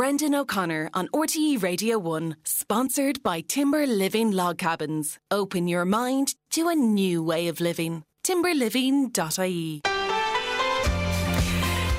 Brendan O'Connor on RTE Radio 1, sponsored by Timber Living Log Cabins. Open your mind to a new way of living. timberliving.ie.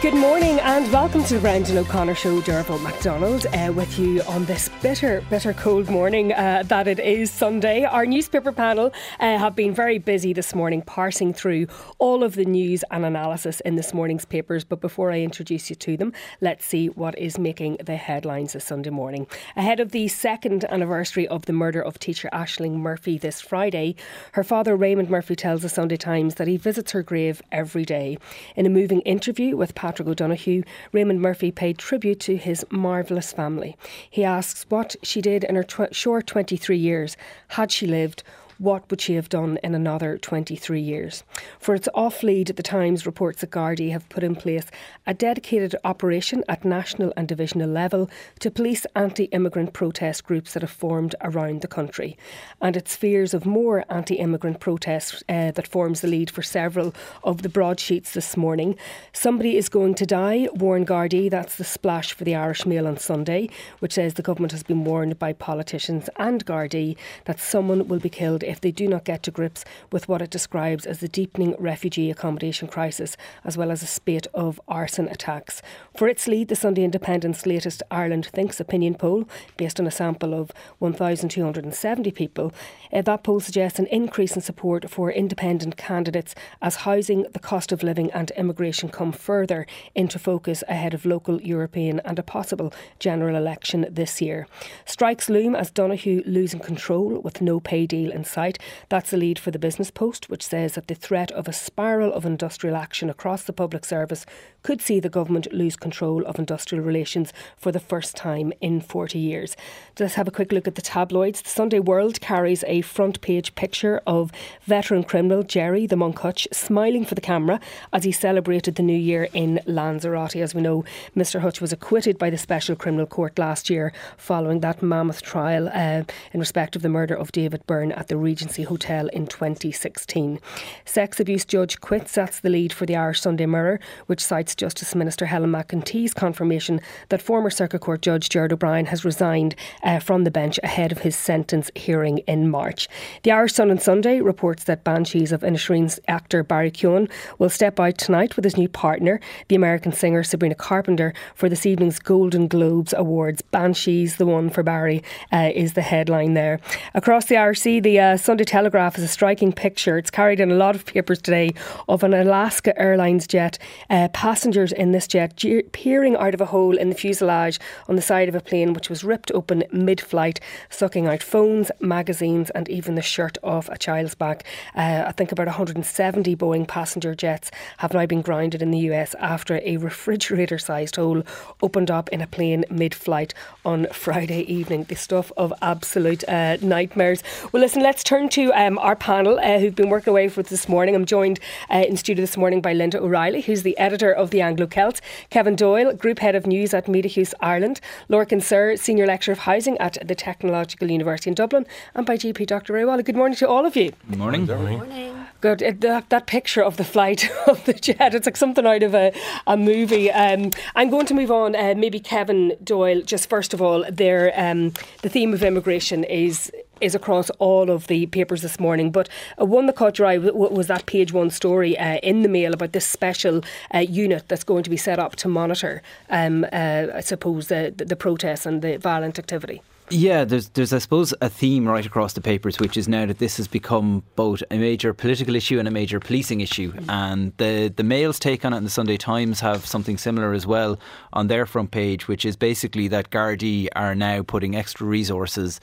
Good morning and welcome to the Brendan O'Connor Show. Derval MacDonald uh, with you on this bitter, bitter cold morning uh, that it is Sunday. Our newspaper panel uh, have been very busy this morning parsing through all of the news and analysis in this morning's papers. But before I introduce you to them, let's see what is making the headlines this Sunday morning. Ahead of the second anniversary of the murder of teacher Ashling Murphy this Friday, her father Raymond Murphy tells the Sunday Times that he visits her grave every day. In a moving interview with Pat Patrick O'Donoghue, Raymond Murphy paid tribute to his marvellous family. He asks what she did in her tw- short 23 years. Had she lived, what would she have done in another 23 years? For its off lead, The Times reports that Gardaí have put in place a dedicated operation at national and divisional level to police anti immigrant protest groups that have formed around the country. And it's fears of more anti immigrant protests uh, that forms the lead for several of the broadsheets this morning. Somebody is going to die, warn Gardaí. That's the splash for the Irish Mail on Sunday, which says the government has been warned by politicians and Gardaí that someone will be killed if they do not get to grips with what it describes as the deepening refugee accommodation crisis, as well as a spate of arson attacks. For its lead, the Sunday Independent's latest Ireland Thinks opinion poll, based on a sample of 1,270 people, uh, that poll suggests an increase in support for independent candidates as housing, the cost of living, and immigration come further into focus ahead of local, European, and a possible general election this year. Strikes loom as Donohoe losing control with no pay deal in sight That's the lead for the Business Post, which says that the threat of a spiral of industrial action across the public service could see the government lose control of industrial relations for the first time in 40 years. Let's have a quick look at the tabloids. The Sunday World carries a front page picture of veteran criminal Gerry the Monk Hutch smiling for the camera as he celebrated the new year in Lanzarote. As we know, Mr. Hutch was acquitted by the Special Criminal Court last year following that mammoth trial uh, in respect of the murder of David Byrne at the Regency Hotel in 2016. Sex abuse judge quits. That's the lead for the Irish Sunday Mirror, which cites Justice Minister Helen McEntee's confirmation that former Circuit Court Judge Gerard O'Brien has resigned uh, from the bench ahead of his sentence hearing in March. The Irish Sun on Sunday reports that Banshees of Inisherin actor Barry Keoghan will step out tonight with his new partner, the American singer Sabrina Carpenter, for this evening's Golden Globes Awards. Banshees, the one for Barry, uh, is the headline there. Across the Irish Sea, the uh, Sunday Telegraph is a striking picture. It's carried in a lot of papers today of an Alaska Airlines jet. Uh, passengers in this jet peering out of a hole in the fuselage on the side of a plane which was ripped open mid flight, sucking out phones, magazines, and even the shirt off a child's back. Uh, I think about 170 Boeing passenger jets have now been grounded in the US after a refrigerator sized hole opened up in a plane mid flight on Friday evening. The stuff of absolute uh, nightmares. Well, listen, let's turn to um, our panel uh, who've been working away for us this morning. I'm joined uh, in studio this morning by Linda O'Reilly, who's the editor of the Anglo Celt, Kevin Doyle, Group Head of News at Media Ireland, Lorcan Sirr, Senior Lecturer of Housing at the Technological University in Dublin, and by GP Dr. Ray Walley. Good morning to all of you. Good morning. Good morning. Good. It, that, that, picture of the flight of the jet, it's like something out of a, a movie. Um, I'm going to move on. Uh, maybe Kevin Doyle, just first of all, there, um, the theme of immigration is is across all of the papers this morning. But uh, one that caught your eye was that page one story uh, in the mail about this special uh, unit that's going to be set up to monitor, um, uh, I suppose, the, the protests and the violent activity. Yeah, there's, there's, I suppose, a theme right across the papers, which is now that this has become both a major political issue and a major policing issue. And the, the Mail's take on it and the Sunday Times have something similar as well on their front page, which is basically that Gardaí are now putting extra resources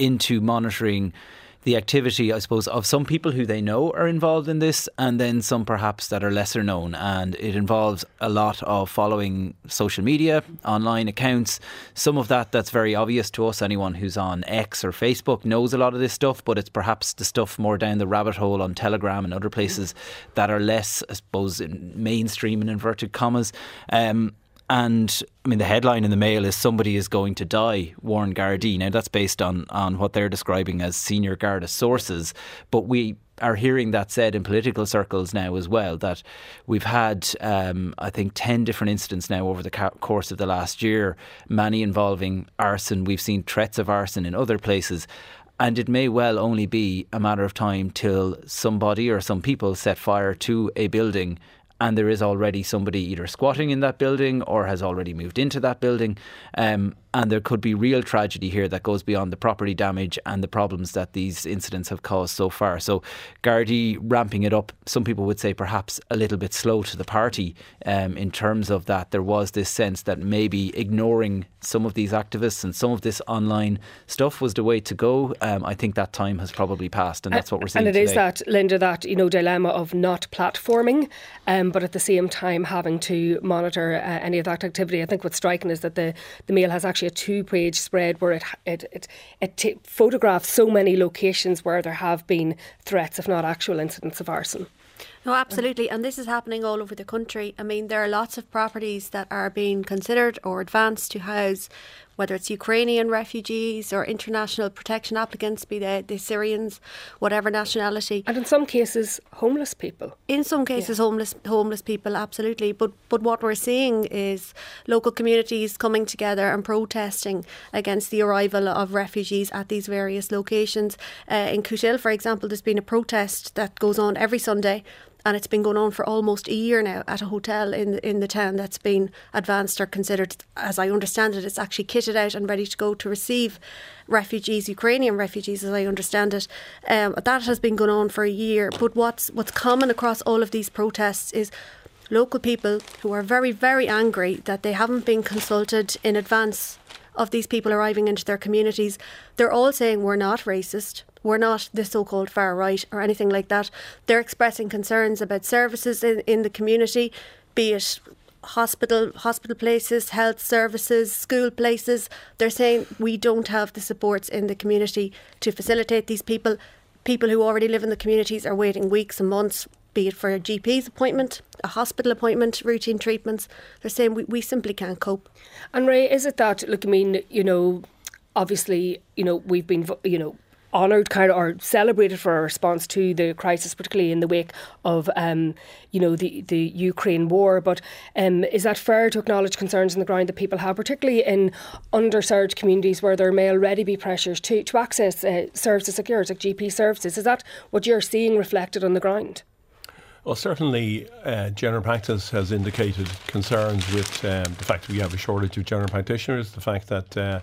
into monitoring the activity, I suppose, of some people who they know are involved in this, and then some perhaps that are lesser known. And it involves a lot of following social media, online accounts. Some of that that's very obvious to us. Anyone who's on X or Facebook knows a lot of this stuff, but it's perhaps the stuff more down the rabbit hole on Telegram and other places that are less, I suppose, mainstream in inverted commas. Um, and I mean, the headline in the Mail is "Somebody is going to die." Warren Gardaí. Now that's based on on what they're describing as senior Garda sources, but we are hearing that said in political circles now as well. That we've had, um, I think, 10 different incidents now over the ca- course of the last year, many involving arson. We've seen threats of arson in other places. And it may well only be a matter of time till somebody or some people set fire to a building and there is already somebody either squatting in that building or has already moved into that building. Um, and there could be real tragedy here that goes beyond the property damage and the problems that these incidents have caused so far. So, Gardaí ramping it up, some people would say perhaps a little bit slow to the party um, in terms of that. There was this sense that maybe ignoring some of these activists and some of this online stuff was the way to go. Um, I think that time has probably passed, and that's what we're seeing. And it today. is that, Linda, that you know dilemma of not platforming, but at the same time having to monitor uh, any of that activity. I think what's striking is that the the Mail has actually a two-page spread where it it it, it t- photographs so many locations where there have been threats, if not actual incidents of arson. No, absolutely. And this is happening all over the country. I mean, there are lots of properties that are being considered or advanced to house whether it's Ukrainian refugees or international protection applicants, be they the Syrians, whatever nationality. And in some cases, homeless people. In some cases, yeah. homeless homeless people, absolutely. But but what we're seeing is local communities coming together and protesting against the arrival of refugees at these various locations. Uh, in Cootehill, for example, there's been a protest that goes on every Sunday and it's been going on for almost a year now at a hotel in in the town that's been advanced or considered, as I understand it, it's actually kitted out and ready to go to receive refugees, Ukrainian refugees, as I understand it. Um, that has been going on for a year. But what's what's common across all of these protests is local people who are very very angry that they haven't been consulted in advance of these people arriving into their communities. They're all saying we're not racist we're not the so called far right or anything like that. They're expressing concerns about services in, in the community, be it hospital hospital places, health services, school places. They're saying we don't have the supports in the community to facilitate these people. People who already live in the communities are waiting weeks and months, be it for a GP's appointment, a hospital appointment, routine treatments. They're saying we, we simply can't cope. And Ray, is it that, look, I mean, you know, obviously, you know, we've been, you know, honoured kind of or celebrated for our response to the crisis, particularly in the wake of um, you know the the Ukraine war. But um, is that fair to acknowledge concerns on the ground that people have, particularly in underserved communities where there may already be pressures to to access uh, services yours, like GP services? Is that what you're seeing reflected on the ground? Well, certainly, uh, general practice has indicated concerns with um, the fact that we have a shortage of general practitioners, the fact that uh,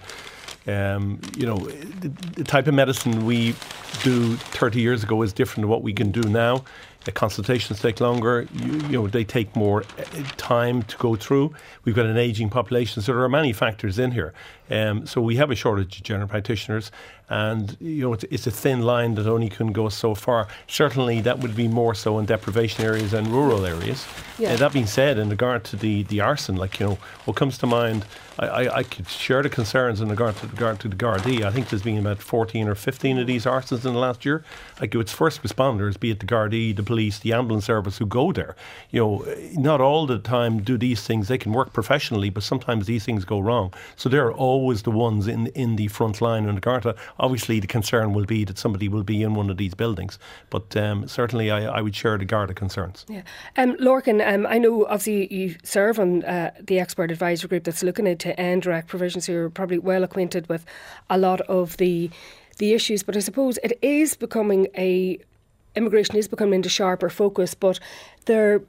um, you know, the, the, type of medicine we do 30 years ago is different to what we can do now. The consultations take longer. You, you, know, they take more uh, time to go through. We've got an aging population, so there are many factors in here. Um, so we have a shortage of general practitioners, and you know, it's, it's, a thin line that only can go so far. Certainly, that would be more so in deprivation areas and rural areas. Yeah. Uh, that being said, in regard to the the arson, like you know, what comes to mind I, I, could share the concerns in regard to, regard to the Gardaí. I think there's been about 14 or 15 of these arsons in the last year. Like it's first responders, be it the Gardaí, the police, the ambulance service, who go there. You know, not all the time do these things. They can work professionally, but sometimes these things go wrong. So they're always the ones in in the front line in the Garda. Obviously, the concern will be that somebody will be in one of these buildings. But um, certainly, I, I, would share the Garda concerns. Yeah, um, Lorcan, um, I know obviously you serve on uh, the expert advisory group that's looking into end direct provisions. So you're probably well acquainted with a lot of the the issues, but I suppose it is becoming a immigration is becoming into sharper focus, but there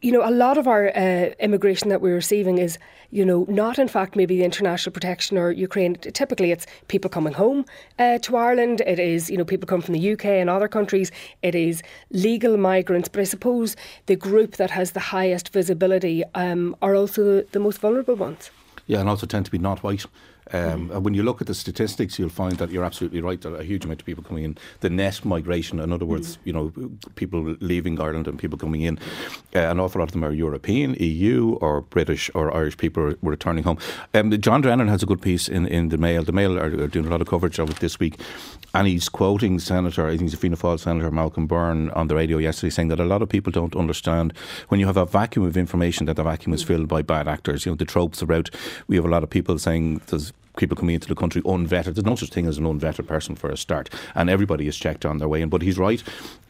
you know, a lot of our uh, immigration that we're receiving is, you know, not in fact maybe the international protection or Ukraine. Typically, it's people coming home uh, to Ireland. It is, you know, people come from the UK and other countries. It is legal migrants. But I suppose the group that has the highest visibility um, are also the most vulnerable ones. Yeah, and also tend to be not white. Um, mm. When you look at the statistics, you'll find that you're absolutely right. There are a huge amount of people coming in. The net migration, in other words, you know, people leaving Ireland and people coming in, uh, an awful lot of them are European, EU, or British or Irish people returning home. Um, John Drennan has a good piece in, in the Mail. The Mail are, are, doing a lot of coverage of it this week, and he's quoting Senator, I think he's a Fianna Fáil Senator Malcolm Byrne on the radio yesterday, saying that a lot of people don't understand when you have a vacuum of information that the vacuum is filled by bad actors. You know, the tropes about we have a lot of people saying there's people coming into the country unvetted. There's no such thing as an unvetted person for a start, and everybody is checked on their way in. But he's right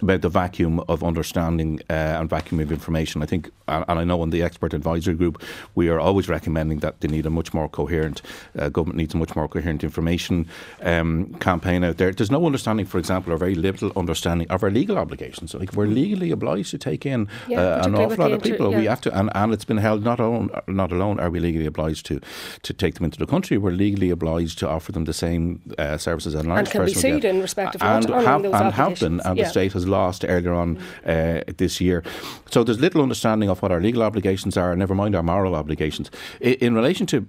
about the vacuum of understanding uh, and vacuum of information. I think, and I know in the expert advisory group, we are always recommending that they need a much more coherent uh, government needs a much more coherent information um, campaign out there. There's no understanding, for example, or very little understanding of our legal obligations. Like we're legally obliged to take in Yeah, uh, an awful lot of people. inter- We have to, and, and it's been held not alone, not alone are we legally obliged to to take them into the country. We're legally obliged to offer them the same uh, services an Irish can be sued get. in respect of and have, those and have been, and Yeah. the state has lost earlier on uh, this year. So there's little understanding of what our legal obligations are, never mind our moral obligations. I, in relation to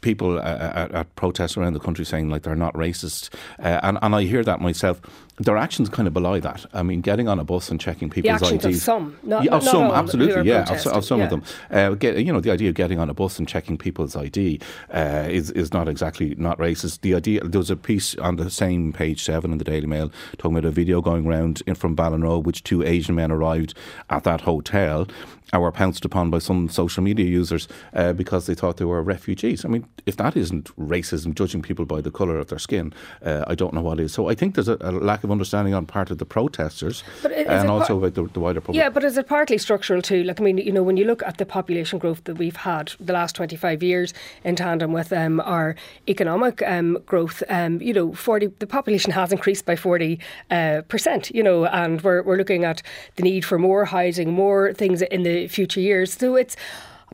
people uh, at, at protests around the country saying like they're not racist, uh, and, and I hear that myself. Their actions kind of belie that. I mean, getting on a bus and checking people's actions of IDs. some, not, yeah, not of some, all absolutely, yeah, of, of some yeah. of them. Uh, get, you know, the idea of getting on a bus and checking people's ID uh, is is not exactly not racist. The idea there was a piece on the same page seven in the Daily Mail talking about a video going around in from Ballinrobe, which two Asian men arrived at that hotel and were pounced upon by some social media users uh, because they thought they were refugees. I mean, if that isn't racism, judging people by the colour of their skin, uh, I don't know what is. So I think there's a, a lack of understanding on part of the protesters and also par- about the, the wider public. Yeah, but is it partly structural too? Like, I mean, you know, when you look at the population growth that we've had the last 25 years in tandem with um, our economic um, growth, um, you know, 40, the population has increased by 40 uh, percent, you know, and we're, we're looking at the need for more housing, more things in the future years. So it's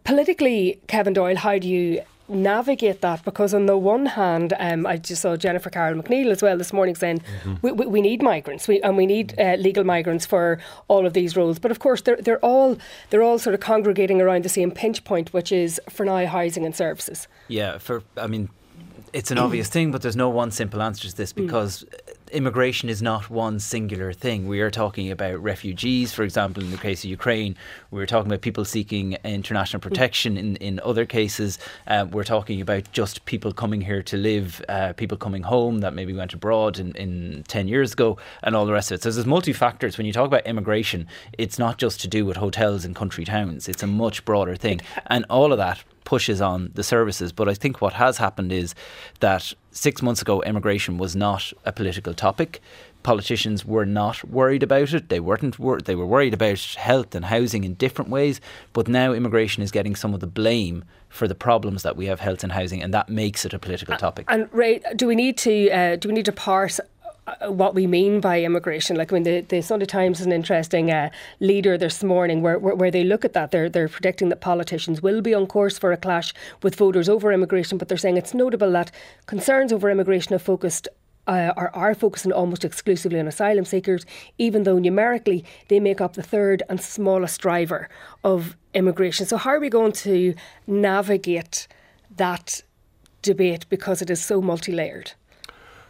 politically, Kevin Doyle, how do you navigate that? Because on the one hand um, I just saw Jennifer Carroll MacNeill as well this morning saying we, we, we need migrants. We, and we need uh, legal migrants for all of these roles. But of course they're, they're all they're all sort of congregating around the same pinch point which is for now housing and services. Yeah, for I mean, it's an obvious thing, but there's no one simple answer to this because immigration is not one singular thing. We are talking about refugees, for example, in the case of Ukraine. We're talking about people seeking international protection. In in other cases, uh, we're talking about just people coming here to live, uh, people coming home that maybe went abroad in, in ten years ago, and all the rest of it. So there's multi factors. When you talk about immigration, it's not just to do with hotels and country towns. It's a much broader thing, and all of that pushes on the services. But I think what has happened is that six months ago, immigration was not a political topic. Politicians were not worried about it. They weren't. Wor- they were worried about health and housing in different ways. But now immigration is getting some of the blame for the problems that we have health and housing, and that makes it a political topic. and Ray do we need to uh, do we need to parse what we mean by immigration. Like, I mean, the, the Sunday Times is an interesting uh, leader this morning where, where, where they look at that. They're, they're predicting that politicians will be on course for a clash with voters over immigration, but they're saying it's notable that concerns over immigration have focused uh, are, are focusing almost exclusively on asylum seekers, even though numerically they make up the third and smallest driver of immigration. So, how are we going to navigate that debate because it is so multi layered?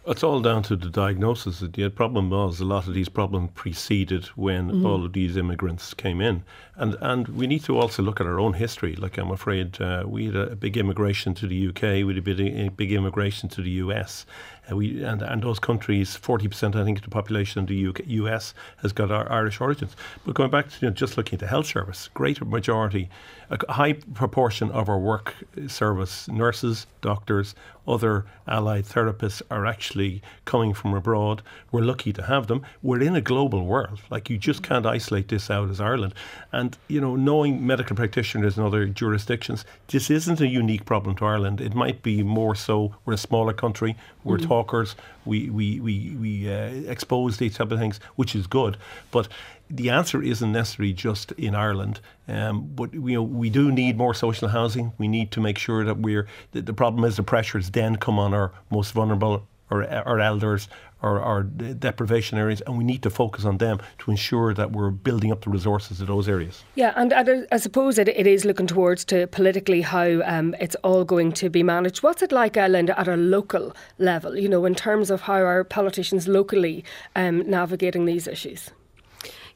It's all down to the diagnosis. The problem was a lot of these problems preceded when all of these immigrants came in, and and we need to also look at our own history. Like I'm afraid uh, we had a big immigration to the UK, we had a big, a big immigration to the US, uh, we and and those countries, forty percent I think of the population of the UK, US has got our Irish origins. But going back to you know, just looking at the health service, greater majority, a high proportion of our work service, nurses, doctors, other allied therapists are actually coming from abroad. We're lucky to have them. We're in a global world. Like you just can't isolate this out as Ireland. And you know, knowing medical practitioners in other jurisdictions, this isn't a unique problem to Ireland. It might be more so. We're a smaller country. We're talkers. We we we we uh, expose these type of things, which is good. But the answer isn't necessarily just in Ireland, um, but you know we do need more social housing. We need to make sure that we're. The, the problem is the pressures then come on our most vulnerable, our, our elders, or, our deprivation areas, and we need to focus on them to ensure that we're building up the resources of those areas. Yeah, and, and I suppose it, it is looking towards to politically how um, it's all going to be managed. What's it like, Ellen, at a local level? You know, in terms of how our politicians locally um, navigating these issues.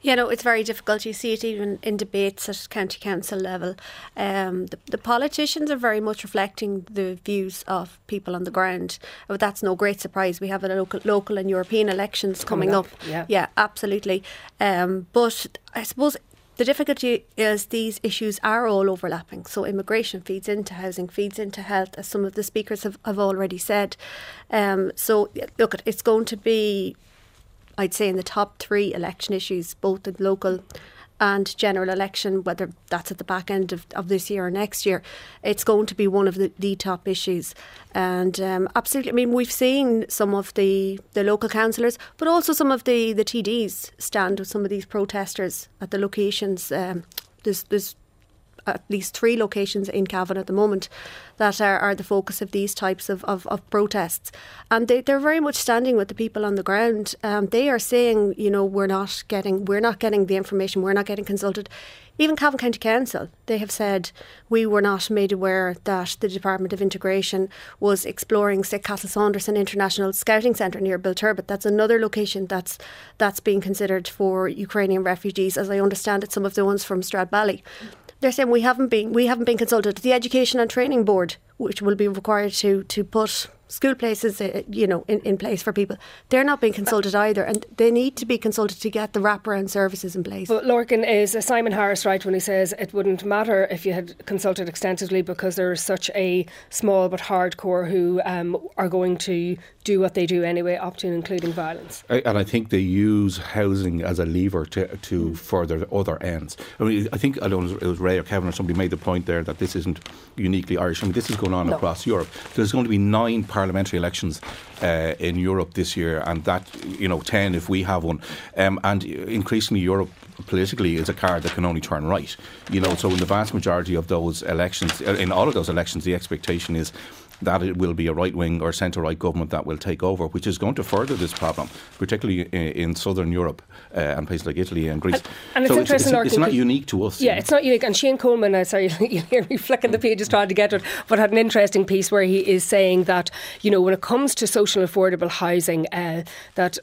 You know, it's very difficult. You see it even in debates at county council level. Um, the, the politicians are very much reflecting the views of people on the ground. But that's no great surprise. We have a local, local and European elections coming, Coming up, up. yeah. yeah, absolutely. Um, but I suppose The difficulty is these issues are all overlapping. So immigration feeds into housing, feeds into health, as some of the speakers have, have already said. Um, so look, it's going to be, I'd say, in the top three election issues, both the local and general election, whether that's at the back end of, of this year or next year, it's going to be one of the, the top issues. And um, absolutely, I mean, we've seen some of the, the local councillors, but also some of the, the TDs stand with some of these protesters at the locations. Um, there's, there's at least three locations in Cavan at the moment that are, are the focus of these types of, of, of protests. And they, they're very much standing with the people on the ground. Um, they are saying, you know, we're not getting we're not getting the information, we're not getting consulted. Even Cavan County Council, they have said we were not made aware that the Department of Integration was exploring say Castle Saunderson International Scouting Centre near Belturbet. That's another location that's that's being considered for Ukrainian refugees, as I understand it, some of the ones from Stradbally they're saying we haven't been we haven't been consulted. The Education and Training Board, which will be required to to put school places, uh, you know, in, in place for people. They're not being consulted either, and they need to be consulted to get the wraparound services in place. But Lorcan is uh, Simon Harris right when he says it wouldn't matter if you had consulted extensively because there's such a small but hardcore who um, are going to do what they do anyway, up to including violence. And I think they use housing as a lever to, to further other ends. I mean, I think I don't know, it was Ray or Kevin or somebody made the point there that this isn't uniquely Irish. I mean, this is going on no. across Europe. There's going to be nine parliamentary elections uh, in Europe this year, and that you know ten if we have one, um, and increasingly Europe politically is a card that can only turn right. You know, so in the vast majority of those elections, uh, in all of those elections, the expectation is that it will be a right wing or centre right government that will take over, which is going to further this problem, particularly in, in southern Europe uh, and places like Italy and Greece. And, and so it's, it's, it's, it's, not unique to us. Yeah, it's not unique. And Shane Coleman, uh, sorry, you hear me flicking the pages trying to get it, but had an interesting piece where he is saying that, you know, when it comes to social affordable housing, uh, that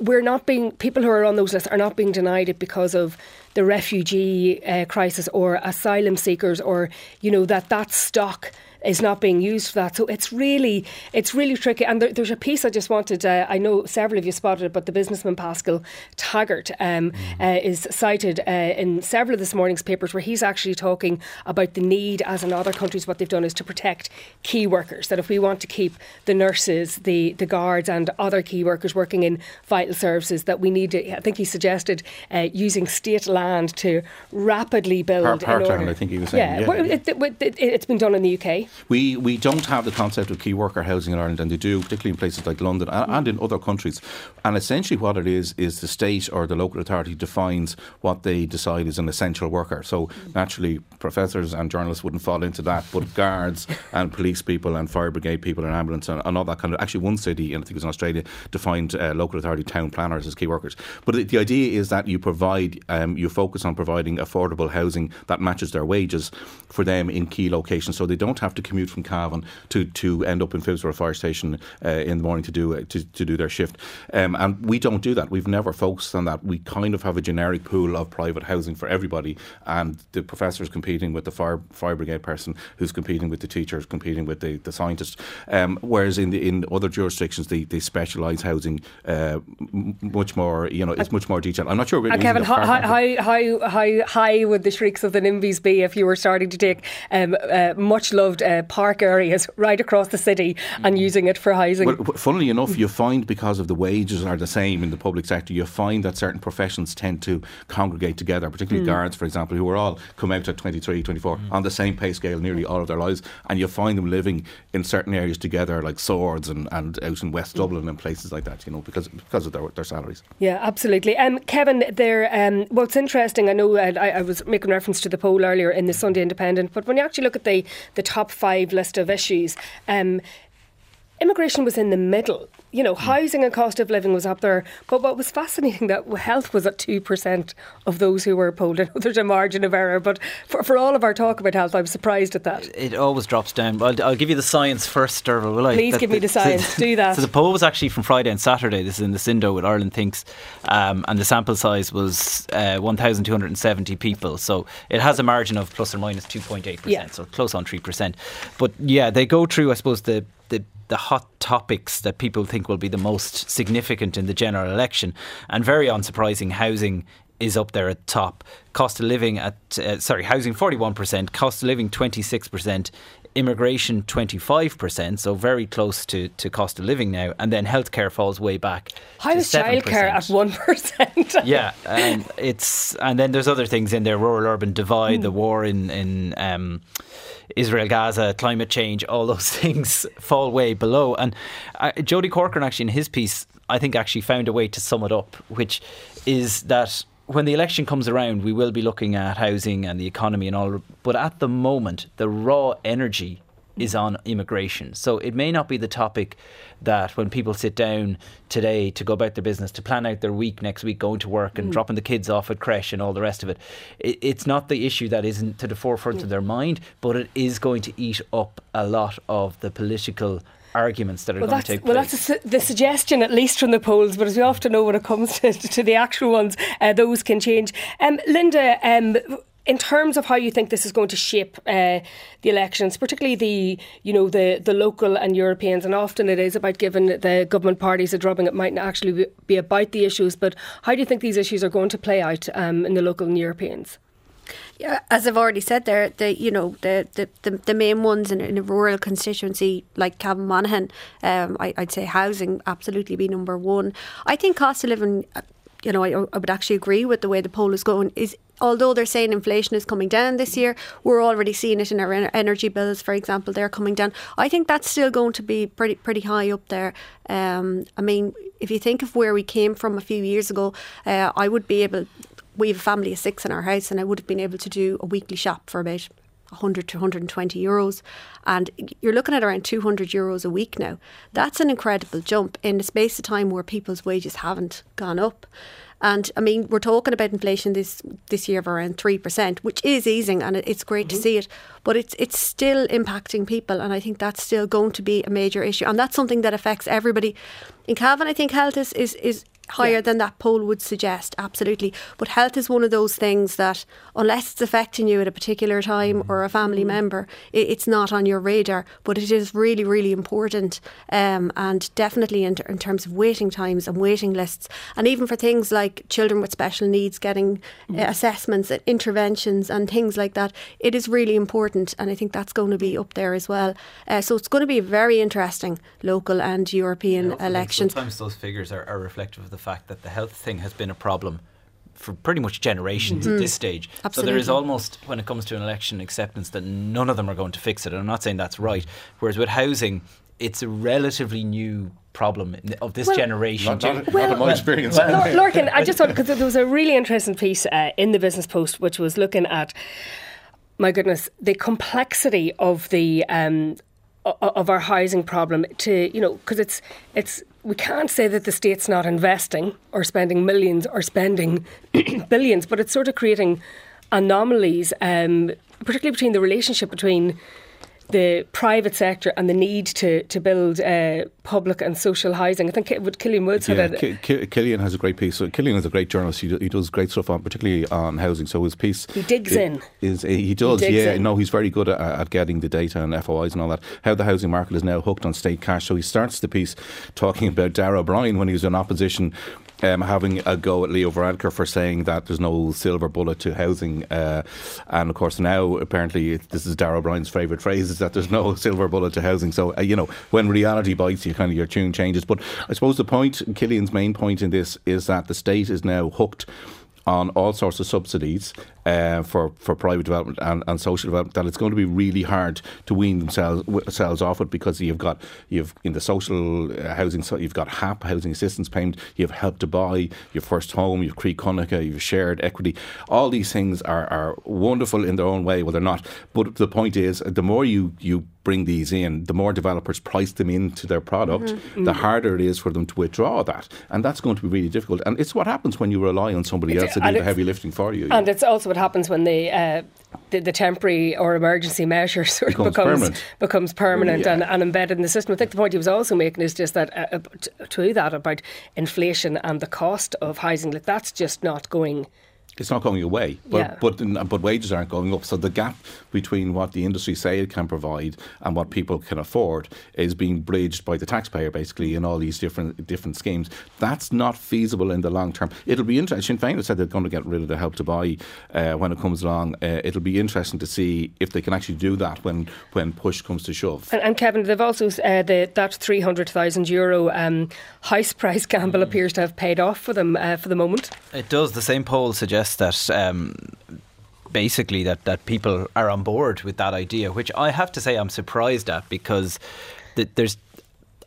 we're not being people who are on those lists are not being denied it because of the refugee uh, crisis or asylum seekers or you know that that stock is not being used for that. So it's really it's really tricky. And there, there's a piece I just wanted. Uh, I know several of you spotted it, but the businessman Paschal Taggart um, mm. uh, is cited uh, in several of this morning's papers where he's actually talking about the need, as in other countries, what they've done is to protect key workers. That if we want to keep the nurses, the the guards, and other key workers working in vital services, that we need to. I think he suggested uh, using state land to rapidly build. Part, land, I think he was saying. Yeah, yeah. It, it, it, it's been done in the UK. We we don't have the concept of key worker housing in Ireland, and they do, particularly in places like London and, and, in other countries. And essentially, what it is is the state or the local authority defines what they decide is an essential worker. So naturally, professors and journalists wouldn't fall into that, but guards and police people and fire brigade people and ambulance and, and all that kind of. Actually, one city, and I think it was in Australia, defined uh, local authority town planners as key workers. But the, the idea is that you provide, um, you focus on providing affordable housing that matches their wages for them in key locations, so they don't have to commute from Cavan to, to end up in Phibsborough Fire Station uh, in the morning to do uh, to, to do their shift. Um, and we don't do that. We've never focused on that. We kind of have a generic pool of private housing for everybody, and the professors competing with the fire fire brigade person who's competing with the teachers, competing with the, the scientist. Um, whereas in the in other jurisdictions, they, they specialise housing uh, much more. You know, it's much more detailed. I'm not sure. Uh, Kevin, how, how, how, how high would the shrieks of the NIMBYs be if you were starting to take um, uh, much loved uh, park areas right across the city and mm. using it for housing. Well, funnily enough, you find because of the wages are the same in the public sector, you find that certain professions tend to congregate together, particularly mm. guards, for example, who are all come out at 23, 24 mm. on the same pay scale nearly all of their lives, and you find them living in certain areas together, like Swords and, and out in West mm. Dublin and places like that, you know, because because of their, their salaries. Yeah, absolutely. Um, Kevin, there. Um, well, it's interesting. I know uh, I, I was making reference to the poll earlier in the Sunday Independent, but when you actually look at the the top five list of issues. Um, immigration was in the middle. You know, mm. housing and cost of living was up there. But what was fascinating that health was at 2% of those who were polled. I know there's a margin of error, but for, for all of our talk about health, I was surprised at that. It always drops down. I'll, I'll give you the science first, Derval, will I? Please that, give me the science. Do that. So the poll was actually from Friday and Saturday. This is in the Sindo with Ireland Thinks. Um, and the sample size was uh, 1,270 people. So it has a margin of plus or minus 2.8%, yeah. so close on 3%. But yeah, they go through, I suppose, the, the the hot topics that people think will be the most significant in the general election. And very unsurprising, housing is up there at top. Cost of living at uh, sorry, housing 41%, cost of living 26%, immigration 25%, so very close to, to cost of living now, and then healthcare falls way back. How is childcare at 1%? yeah, and it's and then there's other things in there rural urban divide, mm. the war in, in um, Israel Gaza, climate change, all those things fall way below. And uh, Jody Corcoran, actually, in his piece, I think actually found a way to sum it up, which is that when the election comes around, we will be looking at housing and the economy and all. But at the moment, the raw energy is on immigration. So it may not be the topic that when people sit down today to go about their business, to plan out their week next week, going to work and mm. dropping the kids off at creche and all the rest of it, it, it's not the issue that isn't to the forefront mm. of their mind, but it is going to eat up a lot of the political arguments that are well, going to take place. Well, that's the suggestion, at least from the polls, but as we often know when it comes to, to the actual ones, uh, those can change. Um, Linda, um, in terms of how you think this is going to shape uh, the elections, particularly the you know the the local and Europeans, and often it is about giving the government parties a drubbing. It might not actually be about the issues, but how do you think these issues are going to play out um, in the local and Europeans? Yeah, as I've already said, there, the you know the the, the, the main ones in, in, a rural constituency like Cavan Monaghan, um, I, would say housing absolutely be number one. I think cost of living, uh, you know, I, I would actually agree with the way the poll is going. Is although they're saying inflation is coming down this year, we're already seeing it in our energy bills, for example, they're coming down. I think that's still going to be pretty pretty high up there. Um, I mean, if you think of where we came from a few years ago, uh, I would be able we have a family of six in our house, and I would have been able to do a weekly shop for about 100 to 120 euros. And you're looking at around 200 euros a week now. That's an incredible jump in the space of time where people's wages haven't gone up. And I mean, we're talking about inflation this this year of around three percent, which is easing, and it's great mm-hmm. to see it. But it's it's still impacting people, and I think that's still going to be a major issue, and that's something that affects everybody. In Cavan, I think health is is, is higher yeah. than that poll would suggest, absolutely. But health is one of those things that, unless it's affecting you at a particular time or a family mm. member, it, it's not on your radar. But it is really, really important. Um, and definitely in, in, terms of waiting times and waiting lists, and even for things like children with special needs getting mm. uh, assessments and interventions and things like that, it is really important. And I think that's going to be up there as well. Uh, so it's going to be very interesting local and European elections. Sometimes those figures are, are reflective of the fact that the health thing has been a problem for pretty much generations mm-hmm. at this stage. Absolutely. So there is almost, when it comes to an election, acceptance that none of them are going to fix it. And I'm not saying that's right. Whereas with housing, it's a relatively new problem of this well, generation. Not, not, well, not my experience. Well, Lorcan, I just thought, because there was a really interesting piece uh, in the Business Post which was looking at, my goodness, the complexity of the um, of our housing problem to you know because it's it's we can't say that the state's not investing or spending millions or spending billions, but it's sort of creating anomalies, um, particularly between the relationship between the private sector and the need to to build uh, public and social housing. I think what Killian Woods yeah, had. K- Killian has a great piece. So Killian is a great journalist. He, he does great stuff on, particularly on housing. So his piece he digs in. Is he does? He yeah, in. no, he's very good at, at, getting the data and FOIs and all that. How the housing market is now hooked on state cash. So he starts the piece talking about Darragh O'Brien when he was in opposition um, having a go at Leo Varadkar for saying that there's no silver bullet to housing. Uh, and of course, now apparently this is Darragh O'Brien's favourite phrase is that there's no silver bullet to housing. So, uh, you know, when reality bites you, kind of your tune changes. But I suppose the point, Killian's main point in this is that the state is now hooked on all sorts of subsidies uh, for for private development and, and social development that it's going to be really hard to wean themselves, themselves off it because you've got you've in the social uh, housing so you've got HAP housing assistance payment you have help to buy your first home you've Croí Cónaithe, you've shared equity all these things are, are wonderful in their own way well they're not but the point is the more you you bring these in, the more developers price them into their product, mm-hmm. the harder it is for them to withdraw that. And that's going to be really difficult. And it's what happens when you rely on somebody it's, else to do the heavy lifting for you. And it's also what happens when the, uh, the, the, temporary or emergency measure sort becomes of becomes permanent, becomes permanent yeah. and, and, embedded in the system. I think the point he was also making is just that uh, uh to that about inflation and the cost of housing. Like that's just not going it's not going away, but Yeah. but but wages aren't going up. So the gap between what the industry say it can provide and what people can afford is being bridged by the taxpayer, basically, in all these different different schemes. That's not feasible in the long term. It'll be interesting. Sinn Féin have said they're going to get rid of the help to buy uh, when it comes along. Uh, it'll be interesting to see if they can actually do that when when push comes to shove. And, and Kevin, they've also uh, the, that three hundred thousand euro um, house price gamble appears to have paid off for them uh, for the moment. It does. The same poll suggests that um, basically that, that people are on board with that idea, which I have to say I'm surprised at because th- there's.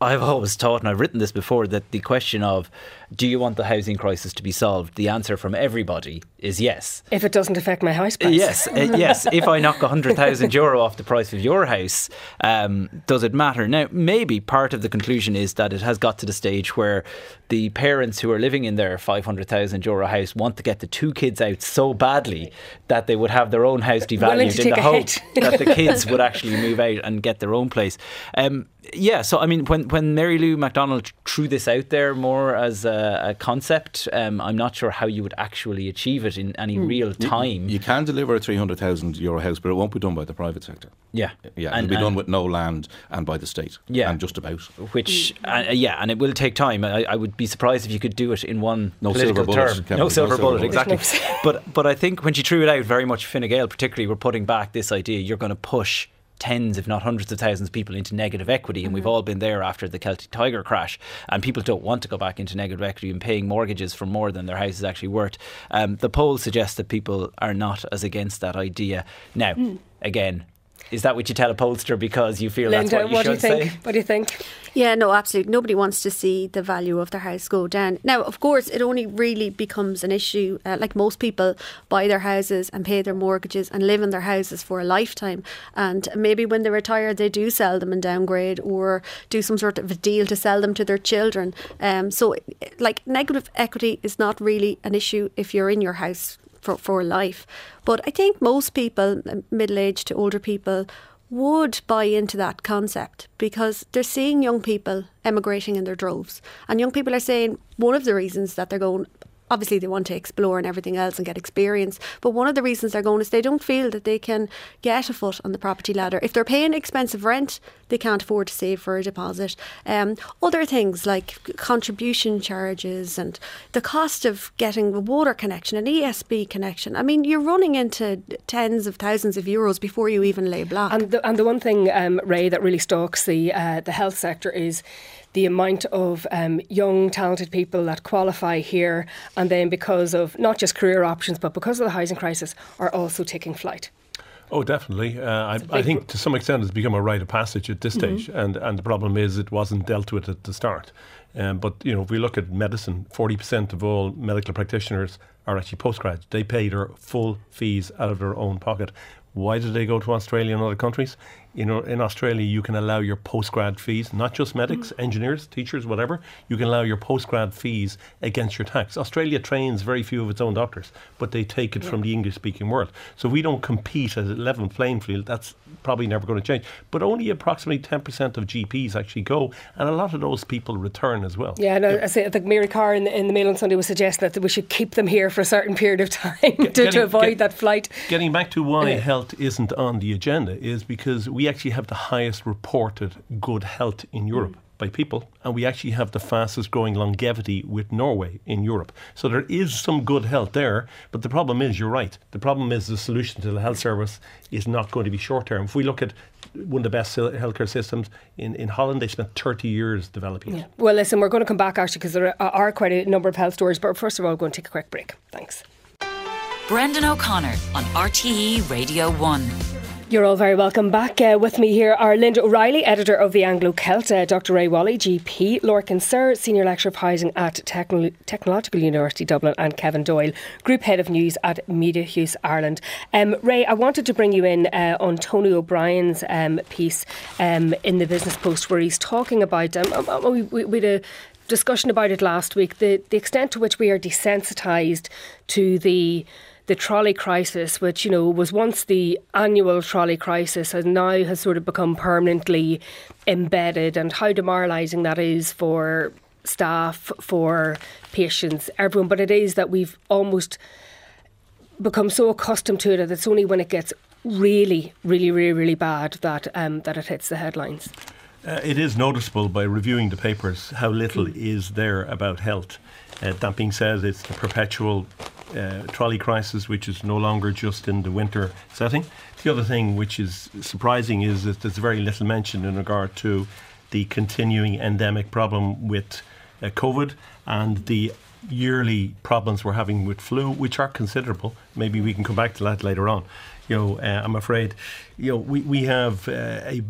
I've always thought, and I've written this before, that the question of do you want the housing crisis to be solved? The answer from everybody is yes. If it doesn't affect my house price, Yes, uh, yes. If I knock hundred thousand euro off the price of your house, um, does it matter? Now, maybe part of the conclusion is that it has got to the stage where the parents who are living in their five hundred thousand euro house want to get the two kids out so badly that they would have their own house devalued in the hope that the kids would actually move out and get their own place. Um, yeah, so I mean, when when Mary Lou McDonald threw this out there more as a, a concept, um, I'm not sure how you would actually achieve it in any real time. You can deliver a three hundred thousand euro house, but it won't be done by the private sector. yeah, Yeah, And- it'll be done with no land and by the state. Yeah. and just about. which uh, yeah, and it will take time. I, I would be surprised if you could do it in one No political silver bullet, term. Kevin, no no silver silver bullet, bullet. exactly. But but I think when she threw it out, very much Fine Gael particularly, were putting back this idea you're going to push tens, if not hundreds of thousands of people into negative equity, and we've all been there after the Celtic Tiger crash, and people don't want to go back into negative equity and paying mortgages for more than their house is actually worth. Um, the poll suggests that people are not as against that idea. Now, again. Is that what you tell a pollster because you feel Linda, that's what you what do you should think? say? What do you think? Yeah, no, absolutely. Nobody wants to see the value of their house go down. Now, of course, it only really becomes an issue. Uh, like most people buy their houses and pay their mortgages and live in their houses for a lifetime. And maybe when they retire, they do sell them and downgrade or do some sort of a deal to sell them to their children. Um, so, like, negative equity is not really an issue if you're in your house for, for life. But I think most people, uh, middle aged to older people, would buy into that concept because they're seeing young people emigrating in their droves. And young people are saying one of the reasons that they're going, obviously, they want to explore and everything else and get experience. But one of the reasons they're going is they don't feel that they can get a foot on the property ladder. If they're paying expensive rent, they can't afford to save for a deposit. Um, other things like contribution charges and the cost of getting a water connection, an ESB connection. I mean, you're running into tens of thousands of euros before you even lay block. And the, and the one thing, um, Ray, that really stalks the uh, the health sector is the amount of um, young, talented people that qualify here, and then because of not just career options, but because of the housing crisis, are also taking flight. Oh, definitely. Uh, I, I think to some extent it's become a rite of passage at this Mm-hmm. stage, and and the problem is it wasn't dealt with at the start. Um, but you know, if we look at medicine, forty percent of all medical practitioners are actually postgrads. They pay their full fees out of their own pocket. Why do they go to Australia and other countries? You know, in Australia, you can allow your postgrad fees, not just medics, mm. engineers, teachers, whatever. You can allow your postgrad fees against your tax. Australia trains very few of its own doctors, but they take it from the English-speaking world. So we don't compete at a level playing field, that's probably never going to change. But only approximately 10% of GPs actually go, and a lot of those people return as well. Yeah, no, I say, I think Mary Carr in the, in the Mail on Sunday was suggesting that we should keep them here for a certain period of time to, getting- to avoid get- that flight. Getting back to why health isn't on the agenda is because we actually have the highest reported good health in Europe mm. by people, and we actually have the fastest growing longevity with Norway in Europe. So there is some good health there, but the problem is, you're right. The problem is the solution to the health service is not going to be short term. If we look at one of the best healthcare systems in, in Holland, they spent 30 years developing it. Well, listen, we're going to come back actually because there are, are quite a number of health stories, but first of all, we're going to take a quick break. Thanks. Brendan O'Connor on RTE Radio 1. You're all very welcome back. Uh, with me here are Linda O'Reilly, editor of the Anglo Celt, uh, Dr. Ray Walley, GP, Lorcan Sirr, Senior Lecturer of Housing at Techno- Technological University Dublin, and Kevin Doyle, Group Head of News at Mediahuis Ireland. Um, Ray, I wanted to bring you in uh, on Tony O'Brien's um, piece um, in the Business Post where he's talking about, um, um, we, we, we had a discussion about it last week, the, the extent to which we are desensitised to the the trolley crisis, which you know was once the annual trolley crisis, and now has sort of become permanently embedded, and how demoralising that is for staff, for patients, everyone. But it is that we've almost become so accustomed to it that it's only when it gets really, really, really, really bad that um, that it hits the headlines. Uh, it is noticeable by reviewing the papers how little is there about health. Uh, that being said, it's the perpetual uh, trolley crisis, which is no longer just in the winter setting. The other thing which is surprising is that there's very little mention in regard to the continuing endemic problem with uh, COVID and the yearly problems we're having with flu, which are considerable. Maybe we can come back to that later on. You know, uh, I'm afraid, you know, we, we have uh, a,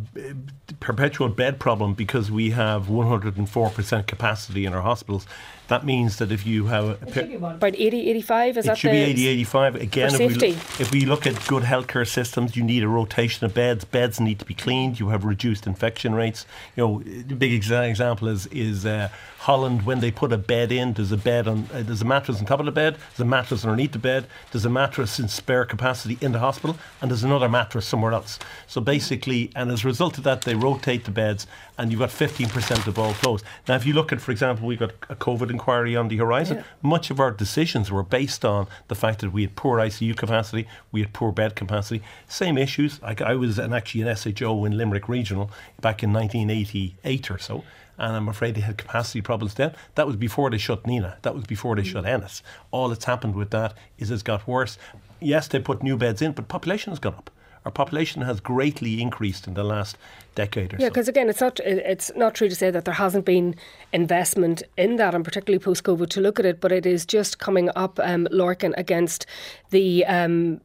perpetual bed problem because we have 104% capacity in our hospitals. That means that if you have a, about 80, 85, is it that should be 80, 85. Again, if we, look, if we look at good healthcare systems, you need a rotation of beds. Beds need to be cleaned. You have reduced infection rates. You know, the big exa- example is is uh, Holland when they put a bed in. There's a bed on. Uh, there's a mattress on top of the bed. There's a mattress underneath the bed. There's a mattress in spare capacity in the hospital, and there's another mattress somewhere else. So basically, and as a result of that, they rotate the beds, and you've got 15% of all flows. Now, if you look at, for example, we've got a COVID inquiry on the horizon. Yeah. Much of our decisions were based on the fact that we had poor ICU capacity, we had poor bed capacity. Same issues. Like I was an, actually an SHO in Limerick Regional back in 1988 or so. And I'm afraid they had capacity problems then. That was before they shut Nenagh. That was before they mm. shut Ennis. All that's happened with that is it's got worse. Yes, they put new beds in, but population has gone up our population has greatly increased in the last decade or yeah, so. Yeah, because again, it's not it's not true to say that there hasn't been investment in that, and particularly post COVID to look at it, but it is just coming up, um, Lorcan, against the. Um,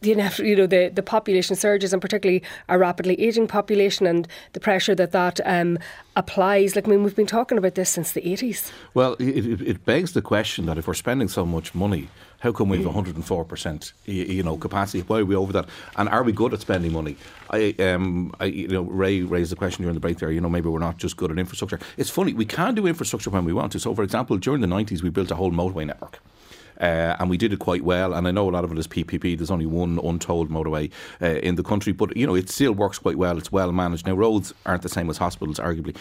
the you know the the population surges and particularly a rapidly aging population and the pressure that that um, applies. Like I mean, we've been talking about this since the eighties. Well, it, it begs the question that if we're spending so much money how come we have 104% you know capacity? Why are we over that? And are we good at spending money? I, um, I, you know, Ray raised the question during the break there. You know, maybe we're not just good at infrastructure. It's funny we can do infrastructure when we want to. So, for example, during the 90s, we built a whole motorway network. Uh, and we did it quite well. And I know a lot of it is PPP. There's only one untold motorway uh, in the country, but you know it still works quite well. It's well managed. Now roads aren't the same as hospitals, arguably,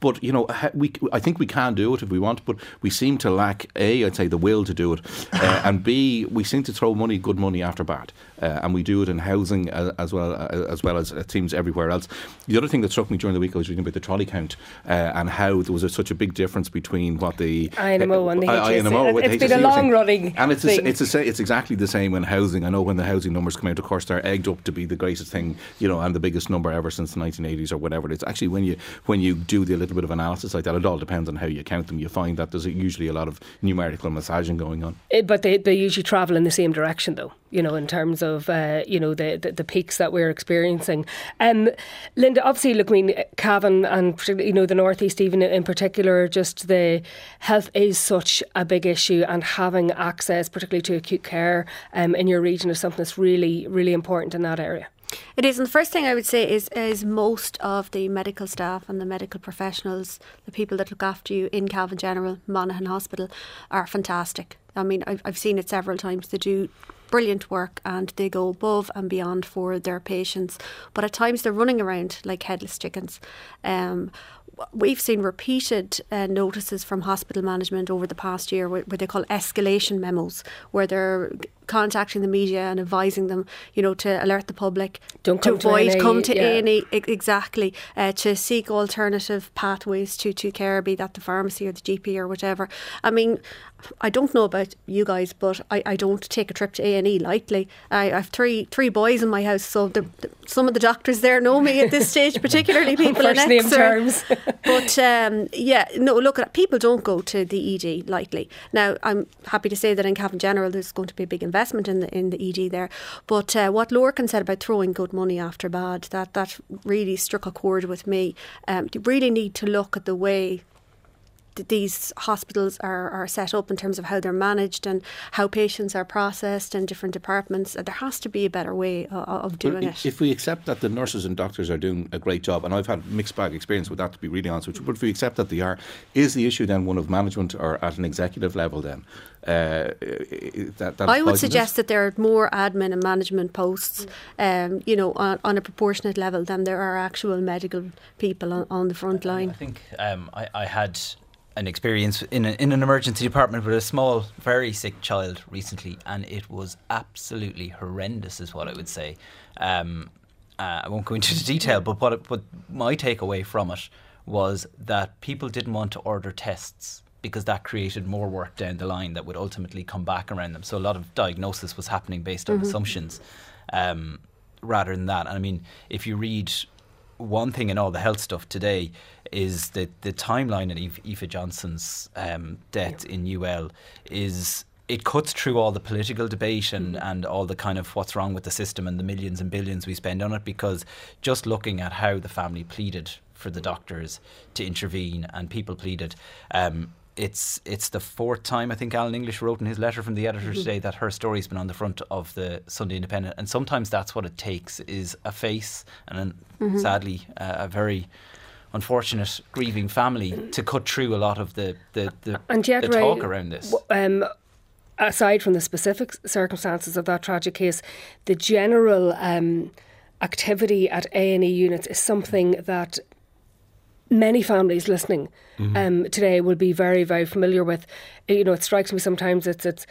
but you know, we I think we can do it if we want, but we seem to lack a I'd say the will to do it, uh, and b we seem to throw money, good money after bad, uh, and we do it in housing as, as well uh, as well as it seems everywhere else. The other thing that struck me during the week I was reading about the trolley count uh, and how there was a, such a big difference between what the INMO and the HSE. It's been a long running and it's a, it's a, it's exactly the same in housing. I know when the housing numbers come out, of course, they're egged up to be the greatest thing, you know, and the biggest number ever since the 1980s or whatever. It's actually when you when you do the little bit of analysis like that. It all depends on how you count them. You find that there's usually a lot of numerical massaging going on. It, but they, they usually travel in the same direction, though. You know, in terms of uh, you know the, the, the peaks that we're experiencing. Um, Linda, obviously, look, I mean, Cavan and you know the northeast, even in particular, just the health is such a big issue, and having access, particularly to acute care um, in your region, is something that's really, really important in that area. It is, and the first thing I would say is is most of the medical staff and the medical professionals, the people that look after you in Cavan General, Monaghan Hospital, are fantastic. I mean, I've, I've seen it several times. They do brilliant work and they go above and beyond for their patients. But at times they're running around like headless chickens. Um, we've seen repeated uh, notices from hospital management over the past year where, where, they call escalation memos, where they're contacting the media and advising them, you know, to alert the public, Don't to avoid to come to yeah. A&E, exactly, uh, to seek alternative pathways to, to care, be that the pharmacy or the GP or whatever. I mean, I don't know about you guys, but I, I don't take a trip to A and E lightly. I, have three three boys in my house, so the, the, some of the doctors there know me at this stage, particularly people in Exeter. terms. but um, yeah, no, look, people don't go to the ED lightly. Now, I'm happy to say that in Cavan General, there's going to be a big investment in the in the ED there. But uh, what Lorcan said about throwing good money after bad, that that really struck a chord with me. Um, you really need to look at the way these hospitals are, are set up in terms of how they're managed and how patients are processed in different departments. There has to be a better way of, of doing well, it. If we accept that the nurses and doctors are doing a great job, and I've had mixed bag experience with that to be really honest with you, but if we accept that they are, is the issue then one of management or at an executive level then? Uh, that, I would suggest that there are more admin and management posts, um, you know, on, on, a proportionate level than there are actual medical people on, on the front line. I think um, I, I had an experience in, a, in an emergency department with a small, very sick child recently, and it was absolutely horrendous, is what I would say. Um, uh, I won't go into the detail, but what, what my takeaway from it was that people didn't want to order tests because that created more work down the line that would ultimately come back around them. So a lot of diagnosis was happening based on mm-hmm. assumptions um, rather than that. And I mean, if you read one thing in all the health stuff today is that the timeline of Aoife Johnston's um, death yeah. in UL is it cuts through all the political debate and, mm-hmm. and all the kind of what's wrong with the system and the millions and billions we spend on it because just looking at how the family pleaded for the doctors to intervene and people pleaded um, it's it's the fourth time I think Alan English wrote in his letter from the editor mm-hmm. today that her story's been on the front of the Sunday Independent, and sometimes that's what it takes is a face and mm-hmm. sadly uh, a very unfortunate grieving family to cut through a lot of the the, the, and yet, the talk around this. Um, aside from the specific circumstances of that tragic case, the general um, activity at A and E units is something that many families listening mm-hmm. um, today will be very, very familiar with. You know, it strikes me sometimes it's it's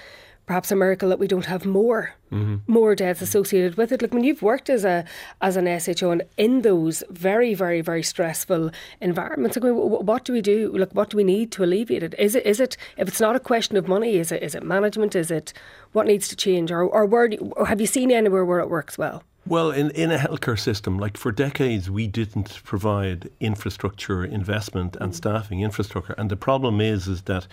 perhaps a miracle that we don't have more mm-hmm. more deaths associated with it. Like when you've worked as a as an SHO and in those very, very, very stressful environments, like, what do we do? Like what do we need to alleviate it? Is it is it if it's not a question of money, is it is it management? Is it what needs to change, or or where do, or have you seen anywhere where it works well? Well, in, in a healthcare system, like for decades, we didn't provide infrastructure investment and mm. staffing infrastructure. And the problem is, is that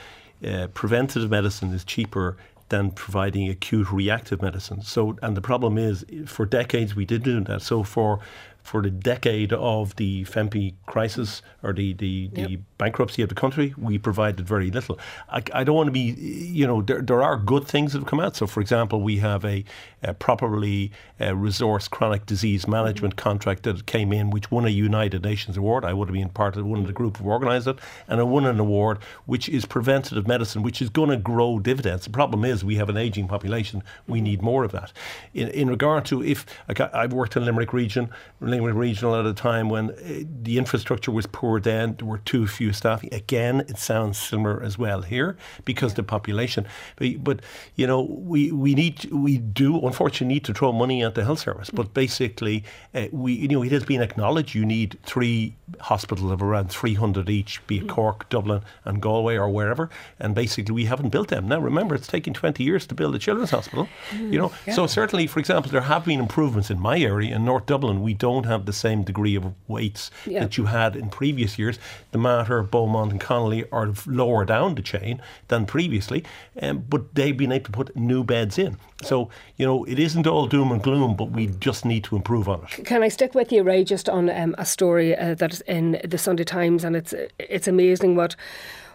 uh, preventative medicine is cheaper than providing acute reactive medicine. So, and the problem is, for decades we didn't do that. So, for for the decade of the FEMPI crisis or the, the, yep. bankruptcy of the country, we provided very little. I, I don't want to be, you know, there, there are good things that have come out. So, for example, we have a, a properly uh, resourced chronic disease management mm-hmm. contract that came in, which won a United Nations award. I would have been part of one of the group who organised it, and it won an award which is preventative medicine, which is going to grow dividends. The problem is we have an ageing population. We need more of that. In, in regard to if like I've worked in Limerick region. Limerick Regional at a time when uh, the infrastructure was poor then, there were too few staff. Again, it sounds similar as well here because the population. But, but, you know, we, we need, we do unfortunately need to throw money at the health service. But basically, uh, we, you know, it has been acknowledged you need three hospitals of around 300 each, be it Cork, Dublin, and Galway or wherever. And basically, we haven't built them. Now, remember, it's taken 20 years to build a children's hospital. you know, yeah. so certainly, for example, there have been improvements in my area in North Dublin. We don't have the same degree of weights yeah. that you had in previous years. The Mater, Beaumont, and Connolly are lower down the chain than previously, um, but they've been able to put new beds in. So, you know, it isn't all doom and gloom, but we just need to improve on it. Can I stick with you, Ray, just on um, a story uh, that's in the Sunday Times, and it's it's amazing what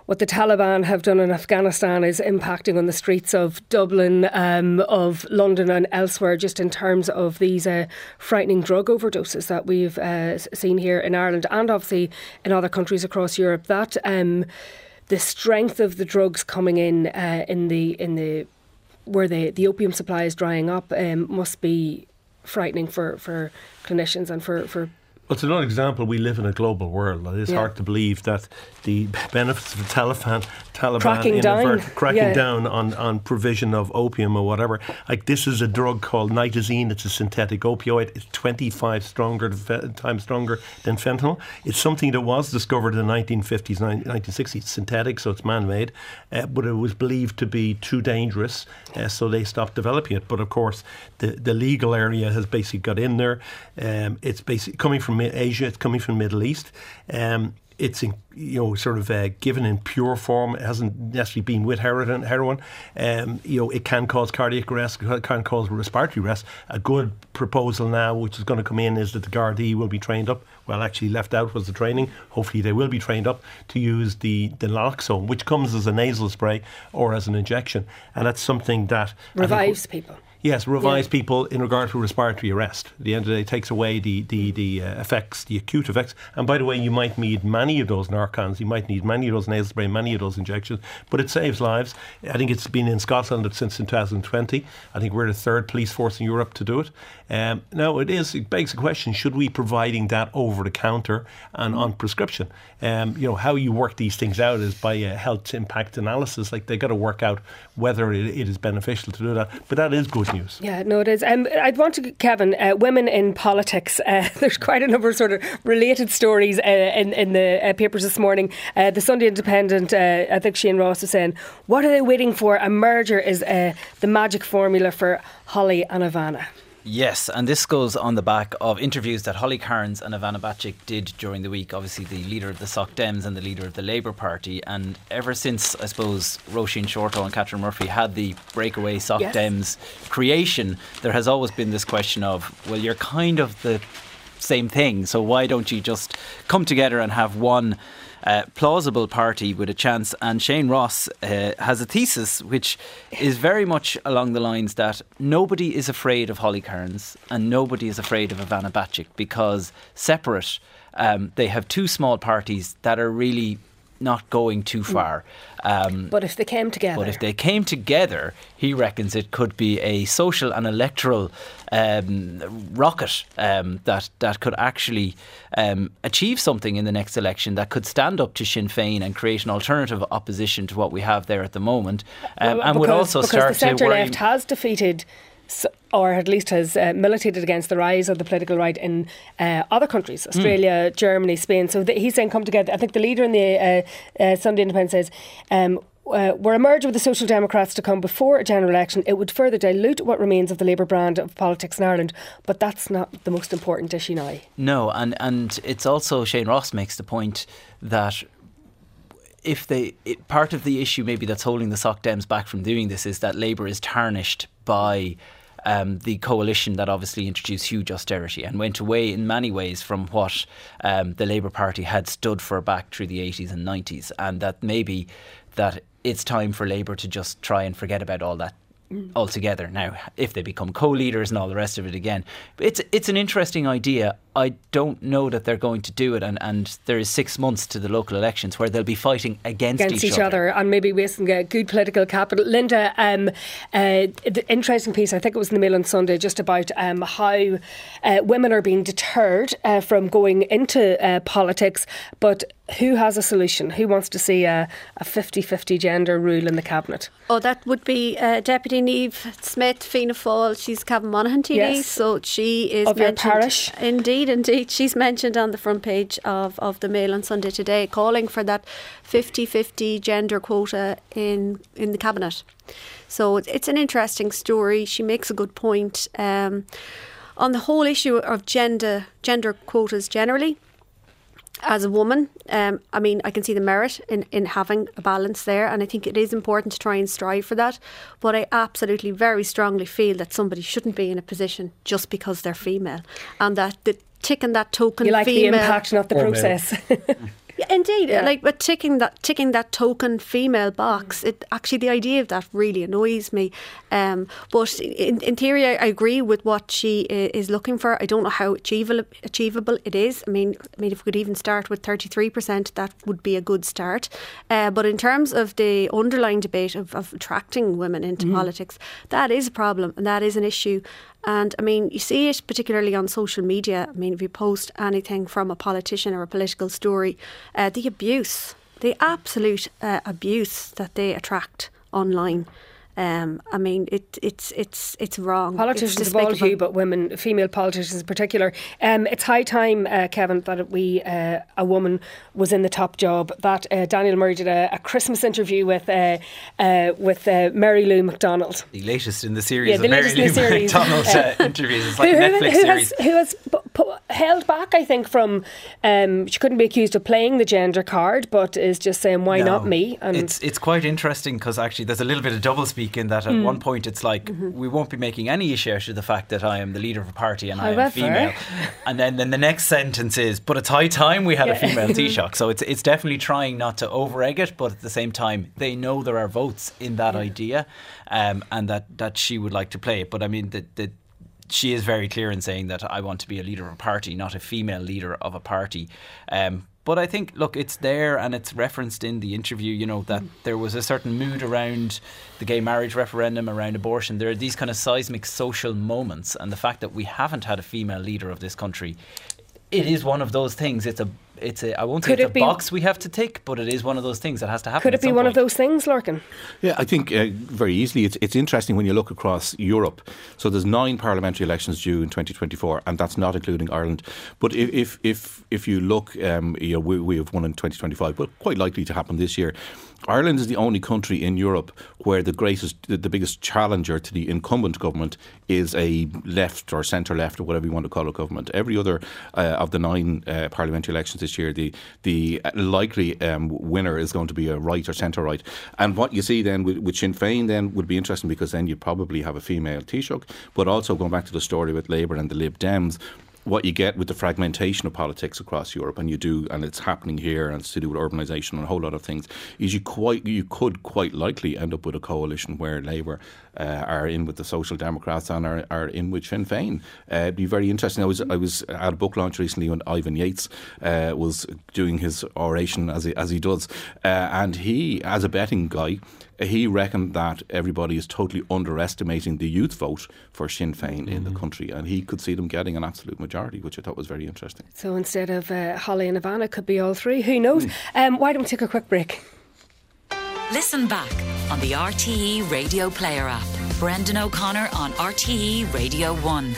what the Taliban have done in Afghanistan is impacting on the streets of Dublin, um, of London, and elsewhere, just in terms of these uh, frightening drug overdoses that we've uh, seen here in Ireland and obviously in other countries across Europe. That um, the strength of the drugs coming in uh, in the in the where the, the opium supply is drying up um, must be frightening for, for clinicians and for, for well, it's another example. We live in a global world. It is yeah. hard to believe that the benefits of the Taliban, Taliban cracking, down. cracking yeah. down on, on provision of opium or whatever. Like this is a drug called nitazene. It's a synthetic opioid. It's 25 stronger times stronger than fentanyl. It's something that was discovered in the 1950s, 1960s. It's synthetic, so it's man-made, uh, but it was believed to be too dangerous, uh, so they stopped developing it. But of course, the the legal area has basically got in there. Um, it's basically coming from Asia. It's coming from the Middle East. Um, it's in, you know sort of uh, given in pure form. It hasn't necessarily been with heroin. Heroin, um, you know, it can cause cardiac arrest, it can cause respiratory arrest. A good proposal now, which is going to come in, is that the Gardaí will be trained up. Well, actually, left out was the training. Hopefully, they will be trained up to use the the naloxone, which comes as a nasal spray or as an injection, and that's something that revives people Yes, revise yeah. people in regard to respiratory arrest. At the end of the day, it takes away the the the uh, effects, the acute effects. And by the way, you might need many of those Narcans. You might need many of those nasal spray, many of those injections. But it saves lives. I think it's been in Scotland since 2020. I think we're the third police force in Europe to do it. Um, now it is it begs the question: Should we be providing that over the counter and on prescription? Um, you know how you work these things out is by a health impact analysis. Like they got to work out whether it, it is beneficial to do that. But that is good news. Yeah, no, it is. Um, I'd want to, Kevin, uh, women in politics. Uh, there's quite a number of sort of related stories uh, in, in the uh, papers this morning. Uh, the Sunday Independent, uh, I think Shane Ross was saying, what are they waiting for? A merger is the magic formula for Holly and Ivana. Yes, and this goes on the back of interviews that Holly Cairns and Ivana Bacik did during the week. Obviously, the leader of the Soc Dems and the leader of the Labour Party. And ever since, I suppose, Roisin Shortall and Catherine Murphy had the breakaway Soc yes. Dems creation, there has always been this question of, well, you're kind of the same thing, so why don't you just come together and have one? Plausible party with a chance. And Shane Ross uh, has a thesis which is very much along the lines that nobody is afraid of Holly Cairns and nobody is afraid of Ivana Bacik because separate, um, they have two small parties that are really not going too mm. far. Um, but if they came together. But if they came together, he reckons it could be a social and electoral um, rocket um, that, that could actually um, achieve something in the next election that could stand up to Sinn Féin and create an alternative opposition to what we have there at the moment. Um, well, and because, would also start the centre left has defeated or at least has uh, militated against the rise of the political right in uh, other countries, Australia, mm. Germany, Spain. So the, he's saying come together. I think the leader in the uh, uh Sunday Independent says. Um, uh, were a merger with the Social Democrats to come before a general election, it would further dilute what remains of the Labour brand of politics in Ireland. But that's not the most important issue now. No, and, and it's also Shane Ross makes the point that if they it, part of the issue maybe that's holding the Soc Dems back from doing this is that Labour is tarnished by um, the coalition that obviously introduced huge austerity and went away in many ways from what um, the Labour Party had stood for back through the 80s and 90s, and that maybe that it's time for Labour to just try and forget about all that altogether. Now, if they become co-leaders and all the rest of it again, it's it's an interesting idea. I don't know that they're going to do it, and, and there is six months to the local elections where they'll be fighting against, against each, each other. and maybe wasting good political capital. Linda, um, uh, the interesting piece, I think it was in the Mail on Sunday, just about um, how uh, women are being deterred uh, from going into uh, politics, but who has a solution? Who wants to see a, a 50-50 gender rule in the cabinet? Oh, that would be uh, Deputy Niamh Smyth, Fianna Fáil. She's Cavan Monaghan TD, yes. so she is of your parish. Indeed Indeed, indeed. She's mentioned on the front page of, of the Mail on Sunday today, calling for that 50 50 gender quota in, in the Cabinet. So it's an interesting story. She makes a good point. Um, on the whole issue of gender gender quotas generally, as a woman, um, I mean, I can see the merit in, in having a balance there, and I think it is important to try and strive for that. But I absolutely, very strongly feel that somebody shouldn't be in a position just because they're female, and that the ticking that token. You like female. the impact, not the process. Yeah, indeed. Yeah. Like, but ticking that ticking that token female box, it actually the idea of that really annoys me. Um, but in, in theory, I, I, agree with what she is looking for. I don't know how achievable achievable it is. I mean, I mean, if we could even start with thirty three percent, that would be a good start. Uh, but in terms of the underlying debate of, of attracting women into mm. politics, that is a problem and that is an issue. And I mean, you see it particularly on social media. I mean, if you post anything from a politician or a political story, uh, the abuse, the absolute uh, abuse that they attract online. Um, I mean, it, it's it's it's wrong. Politicians it's of all hue, but women, female politicians in particular. Um, it's high time, uh, Kevin, that we uh, a woman was in the top job. That uh, Daniel Murray did a, a Christmas interview with uh, uh, with uh, Mary Lou McDonald, the latest in the series yeah, the of Mary Lou series. McDonald interviews. It's like who, a Netflix who series. Has, who has held back, I think, from um, she couldn't be accused of playing the gender card, but is just saying why no, not me? And it's it's quite interesting because actually there's a little bit of double speak in that at Mm. one point it's like Mm-hmm. we won't be making any issue out of the fact that I am the leader of a party and I am However- female. And then, then the next sentence is, but it's high time we had a Yeah. female Taoiseach. So it's it's definitely trying not to over egg it, but at the same time they know there are votes in that idea, um, and that that she would like to play it. But I mean the the she is very clear in saying that I want to be a leader of a party, not a female leader of a party. Um, but I think, look, it's there and it's referenced in the interview, you know, that there was a certain mood around the gay marriage referendum, around abortion. There are these kind of seismic social moments. And the fact that we haven't had a female leader of this country, it is one of those things. It's a, it's a I won't say Could it's it a be- box we have to tick, but it is one of those things that has to happen. Could it be some one of those things, Lorcan? Yeah, I think uh, very easily. It's, it's interesting when you look across Europe. So there's nine parliamentary elections due in 2024, and that's not including Ireland. But if if if, if you look, um, you know, we, we have one in 2025, but quite likely to happen this year. Ireland is the only country in Europe where the greatest, the, biggest challenger to the incumbent government is a left or centre left or whatever you want to call a government. Every other uh, of the nine uh, parliamentary elections this year, the the likely um, winner is going to be a right or centre right. And what you see then with, with Sinn Féin then would be interesting because then you probably have a female Taoiseach, but also going back to the story with Labour and the Lib Dems what you get with the fragmentation of politics across Europe, and you do, and it's happening here, and it's to do with urbanisation and a whole lot of things, is you quite you could quite likely end up with a coalition where Labour uh, are in with the Social Democrats and are, are in with Sinn Féin. Uh, it'd be very interesting. I was I was at a book launch recently when Ivan Yates uh, was doing his oration as he, as he does, uh, and he, as a betting guy he reckoned that everybody is totally underestimating the youth vote for Sinn Féin in the country, and he could see them getting an absolute majority, which I thought was very interesting. So instead of uh, Holly and Ivana, it could be all three. Who knows? Um, why don't we take a quick break? Listen back on the RTE Radio Player app. Brendan O'Connor on RTE Radio 1.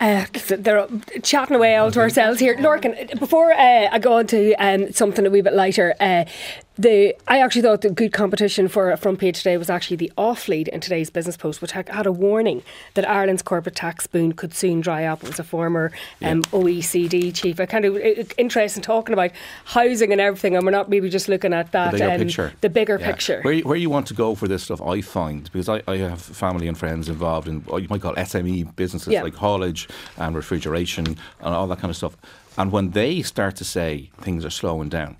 Uh, they're chatting away all to ourselves here. Lorcan, before uh, I go on to um, something a wee bit lighter, uh, the I actually thought the good competition for a front page today was actually the off lead in today's business post, which had a warning that Ireland's corporate tax boon could soon dry up. It was a former um, OECD chief. I kind of interested in talking about housing and everything, and we're not maybe just looking at that the bigger um, picture. the bigger Yeah. picture. Where you, where you want to go for this stuff, I find, because I, I have family and friends involved in what you might call SME businesses Yeah. like haulage and refrigeration and all that kind of stuff. And when they start to say things are slowing down,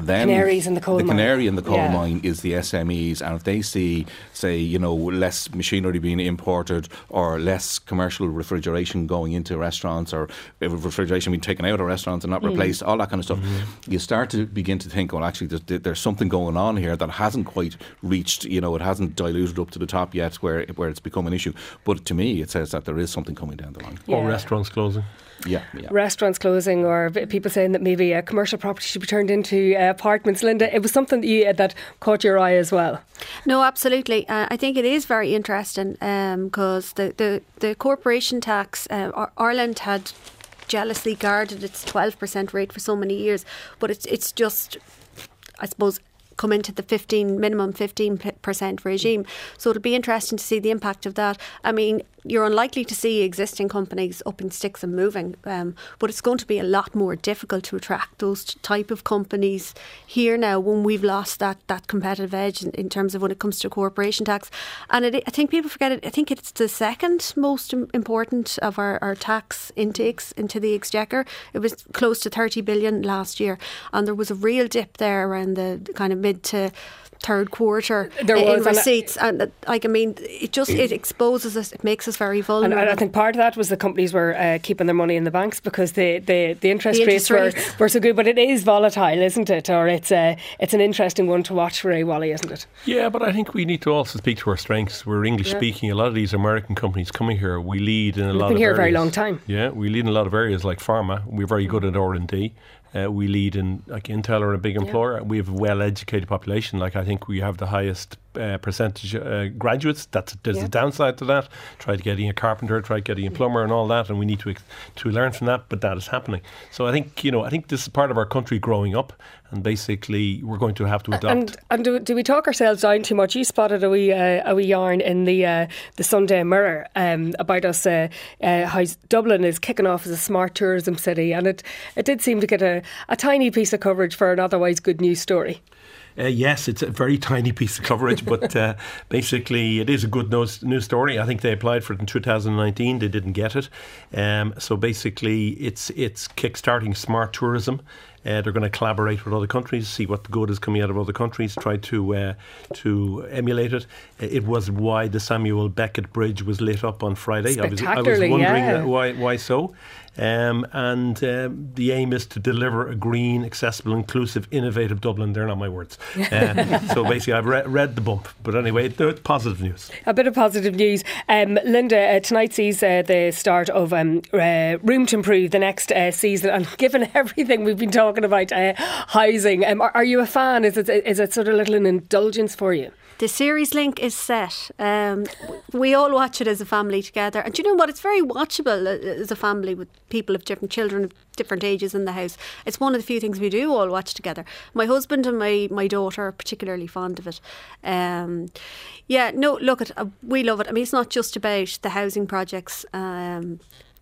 then Canaries in the coal the mine. canary in the coal Yeah. mine is the SMEs, and if they see, say, you know, less machinery being imported or less commercial refrigeration going into restaurants or refrigeration being taken out of restaurants and not Mm. replaced, all that kind of stuff, you start to begin to think, well, actually, there's, there's something going on here that hasn't quite reached, you know, it hasn't diluted up to the top yet, where where it's become an issue. But to me, it says that there is something coming down the line. Or restaurants closing. Yeah, yeah. restaurants closing or people saying that maybe a commercial property should be turned into uh, apartments. Linda, it was something that, you, that caught your eye as well. No, absolutely. Uh, I think it is very interesting because the, the, the corporation tax, uh, Ireland had jealously guarded its 12% rate for so many years, but it's, it's just, I suppose, come into the 15 minimum 15% regime so it'll be interesting to see the impact of that i mean you're unlikely to see existing companies up in sticks and moving um, but it's going to be a lot more difficult to attract those type of companies here now when we've lost that that competitive edge in, in terms of when it comes to corporation tax. And it, I think people forget it I think it's the second most important of our, our tax intakes into the exchequer. It was close to 30 billion last year and there was a real dip there around the kind of mid to third quarter There in was, and I- receipts and uh, like I mean it just it exposes us it makes us very And vulnerable I I think part of that was the companies were uh, keeping their money in the banks because the, the, the interest The rates, interest were, rates. were so good. But it is volatile, isn't it? Or it's a, it's an interesting one to watch for Ray Walley, isn't it? Yeah, but I think we need to also speak to our strengths. We're English speaking. A lot of these American companies coming here, we lead in a lot been of here a very long time. Yeah, we lead in a lot of areas like pharma. We're very good at R and D. Uh, we lead in like Intel are a big employer. We have a well-educated population. Like I think we have the highest uh, percentage uh, graduates. That's there's Yeah. a downside to that. Try getting a carpenter, try getting a plumber, and all that, and we need to to learn from that. But that is happening. So I think you know I think this is part of our country growing up, and basically we're going to have to adopt. And and do, do we talk ourselves down too much? You spotted a wee uh, a wee yarn in the uh, the Sunday Mirror um, about us uh, uh, how Dublin is kicking off as a smart tourism city, and it it did seem to get a, a tiny piece of coverage for an otherwise good news story. Uh, yes, it's a very tiny piece of coverage, but uh, basically it is a good news, news story. I think they applied for it in 2019. They didn't get it. Um, so basically, it's it's kickstarting smart tourism. Uh, they're going to collaborate with other countries, see what the good is coming out of other countries, try to uh, to emulate it. Uh, it was why the Samuel Beckett Bridge was lit up on Friday. I was, I was wondering yeah. why why so. Um, and um, the aim is to deliver a green, accessible, inclusive, innovative Dublin. They're not my words. Uh, so basically, I've re- read the bump. But anyway, it's positive news. A bit of positive news. Um, Linda, uh, tonight sees uh, the start of um, uh, Room to Improve, the next uh, season. And given everything we've been talking about, uh, housing, um, are, are, you a fan? Is it, is it sort of a little an indulgence for you? The series link is set. Um, we all watch it as a family together. And you know what? It's very watchable as a family with people of different children of different ages in the house. It's one of the few things we do all watch together. My husband and my, my daughter are particularly fond of it. Um, yeah, no, look, at uh, we love it. I mean, it's not just about the housing projects. Um,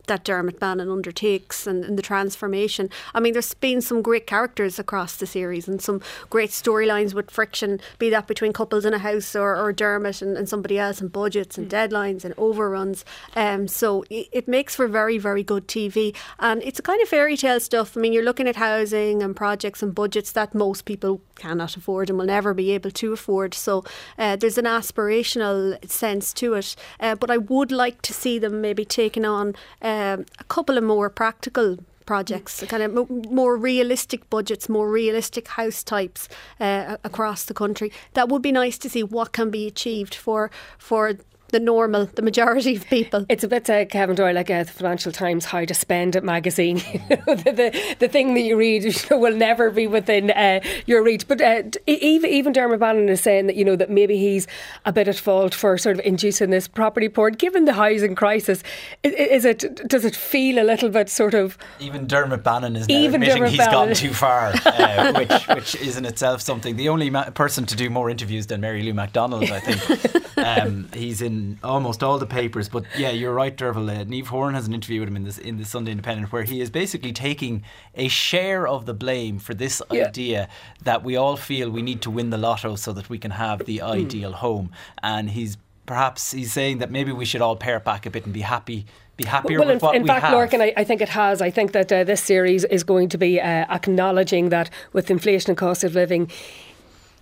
that Dermot Bannon undertakes and, and, the transformation. I mean, there's been some great characters across the series and some great storylines with friction, be that between couples in a house or, or Dermot and, and, somebody else, and budgets and mm. deadlines and overruns. Um, so it, it, makes for very, very good TV. And it's a kind of fairy tale stuff. I mean, you're looking at housing and projects and budgets that most people cannot afford and will never be able to afford. So uh, there's an aspirational sense to it. Uh, but I would like to see them maybe taking on. Uh, um, a couple of more practical projects, kind of more realistic budgets, more realistic house types uh, across the country. That would be nice to see what can be achieved for for the normal, the majority of people. It's a bit uh, Kevin Doyle, like uh, the Financial Times How to Spend It magazine. the, the, the, thing that you read will never be within uh, your reach. But uh, even even Dermot Bannon is saying that you know that maybe he's a bit at fault for sort of inducing this property porn. Given the housing crisis, is it does it feel a little bit sort of? Even Dermot Bannon is even admitting Dermot he's Bannon. gone too far, uh, which which is in itself something. The only ma- person to do more interviews than Mary Lou McDonald, I think. Um, he's in almost all the papers. But yeah, you're right, Derval. Uh, Niamh Horan has an interview with him in this in the Sunday Independent where he is basically taking a share of the blame for this yeah. idea that we all feel we need to win the lotto so that we can have the mm. ideal home, and he's perhaps he's saying that maybe we should all pare back a bit and be happy be happier well, with what in, we fact, have. Lorcan, I, I, think it has. I think that uh, this series is going to be uh, acknowledging that with inflation and cost of living,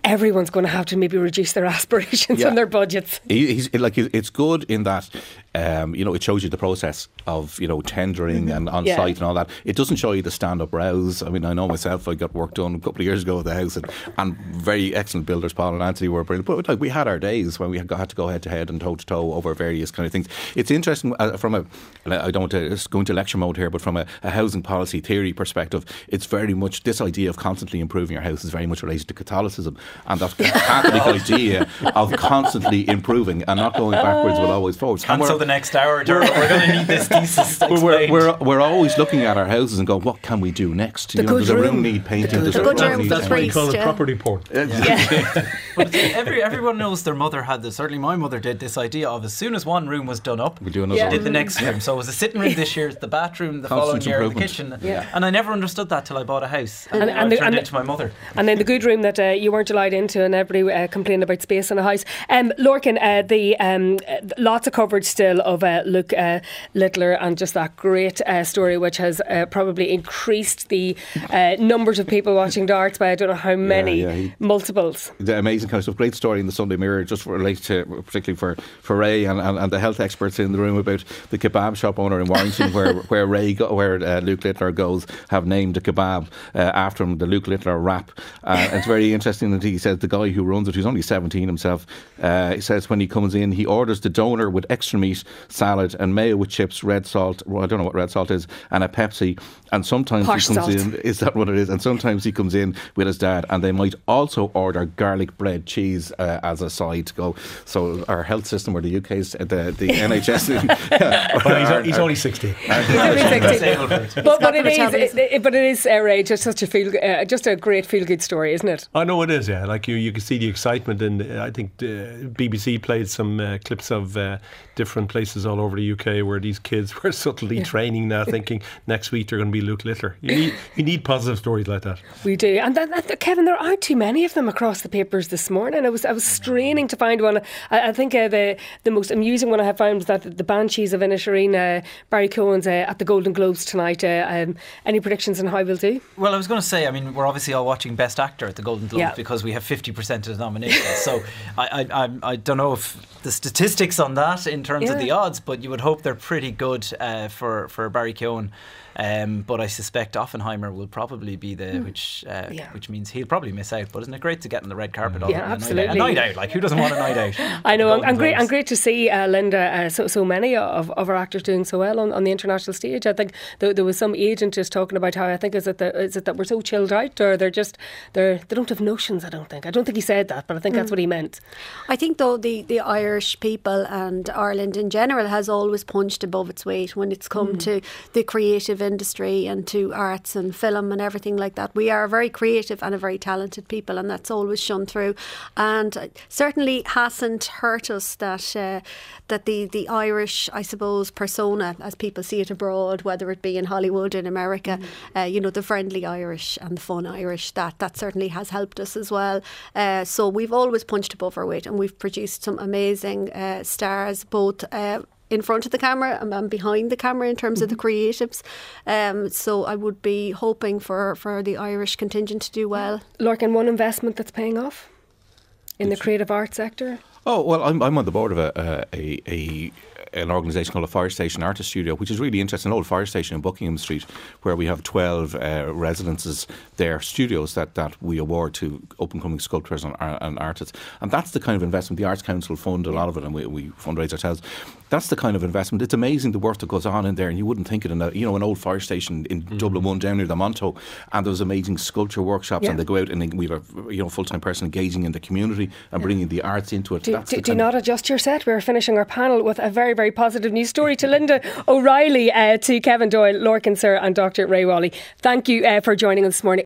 everyone's going to have to maybe reduce their aspirations yeah. and their budgets. He's, like it's good in that um, you know, it shows you the process of, you know, tendering mm-hmm. and on yeah. site and all that. It doesn't show you the stand up rows. I mean, I know myself, I got work done a couple of years ago at the house and, and very excellent builders, Paul and Anthony were brilliant. But like, we had our days when we had, had to go head to head and toe to toe over various kind of things. It's interesting uh, from a, I don't want to go into lecture mode here, but from a, a housing policy theory perspective, it's very much this idea of constantly improving your house is very much related to Catholicism and that Catholic idea of constantly improving and not going backwards but always forwards the next hour. We're, we're going to need this thesis we're, we're, we're, always looking at our houses and go, what can we do next? The you know, does a room need painting? The good, room need That's why you call it property porn. Yeah. but every, everyone knows their mother had this. Certainly my mother did this idea of as soon as one room was done up, we do another yeah. did the next room. So it was the sitting room this year, the bathroom the Constant following year, the kitchen. Yeah. And I never understood that till I bought a house. And, and, and, the, and into my mother. And then the good room that uh, you weren't allowed into and everybody uh, complained about space in a house. Um, Lorcan, uh, the um, lots of coverage still of uh, Luke uh, Littler and just that great uh, story, which has uh, probably increased the uh, numbers of people watching darts by I don't know how many yeah, yeah, he, multiples. The amazing kind of. Great story in the Sunday Mirror, just relates to particularly for, for Ray and, and, and, the health experts in the room about the kebab shop owner in Warrington, where where Ray go, where uh, Luke Littler goes, have named a kebab uh, after him, the Luke Littler wrap. it's very interesting that he says the guy who runs it, who's only 17 himself, he says when he comes in, he orders the donor with extra meat, salad, and mayo with chips, red salt. Well, I don't know what red salt is, and a Pepsi. And sometimes Harsh he comes salt. in. Is that what it is? And sometimes he comes in with his dad, and they might also order garlic bread cheese uh, as a side to go. So our health system, or the UK's, uh, the the NHS. yeah, well, he's, he's, only sixty. but, but it is, it, but it is uh, just such a feel, uh, just a great feel good story, isn't it? I know it is. Yeah, like you, you can see the excitement, and I think BBC played some uh, clips of different places all over the UK where these kids were subtly yeah. training now, thinking next week they're going to be Luke Littler. You need, you need positive stories like that. We do. And then, Kevin, there aren't too many of them across the papers this morning. I was I was straining to find one. I, I think uh, the the most amusing one I have found was that the Banshees of Inisherin, uh, Barry Keoghan's uh, at the Golden Globes tonight. Uh, um, any predictions on how we'll do? Well, I was going to say, I mean, we're obviously all watching Best Actor at the Golden Globes yeah. because we have 50% of the nominations. so I, I, I, I, don't know if the statistics on that in terms yeah. of the odds, but you would hope they're pretty good uh, for, for Barry Keoghan. Um, but I suspect Oppenheimer will probably be the mm. which uh, yeah. which means he'll probably miss out. But isn't it great to get on the red carpet? Mm. Yeah, absolutely. A night, out, a night out, like who doesn't want a night out? I know. I'm, great. I'm great to see uh, Linda. Uh, so so many of, of our actors doing so well on, on the international stage. I think there, there was some agent just talking about how I think is it that is it that we're so chilled out, or they're just they're they don't have notions. I don't think. I don't think he said that, but I think mm. that's what he meant. I think though the the Irish people and Ireland in general has always punched above its weight when it's come mm. to the creative industry and to arts and film and everything like that. We are a very creative and a very talented people, and that's always shone through. And certainly hasn't hurt us that uh, that the the Irish, I suppose, persona as people see it abroad, whether it be in Hollywood in America, mm. uh, you know, the friendly Irish and the fun Irish. That that certainly has helped us as well. Uh, so we've always punched above our weight, and we've produced some amazing uh, stars, both uh, in front of the camera and behind the camera in terms mm-hmm. of the mm-hmm. creatives. Um, so I would be hoping for, for the Irish contingent to do well. Lorcan, one investment that's paying off in the creative arts sector? Oh well, I'm, I'm on the board of a, a, a an organisation called a Fire Station Artist Studio, which is really interesting. An old fire station in Buckingham Street, where we have 12 uh, residences there, studios that, that we award to up and coming sculptors and, and, artists. And that's the kind of investment the Arts Council fund a lot of it, and we, we fundraise ourselves. That's the kind of investment. It's amazing the work that goes on in there, and you wouldn't think it in a you know an old fire station in mm-hmm. Dublin one down near the Monto, and there's amazing sculpture workshops, yeah. and they go out and we have a you know full time person engaging in the community and bringing the arts into it. Do, do, do not adjust your set. We're finishing our panel with a very very positive news story to Linda O'Reilly, uh, to Kevin Doyle, Lorcan Sirr, and Dr. Ray Walley. Thank you uh, for joining us this morning.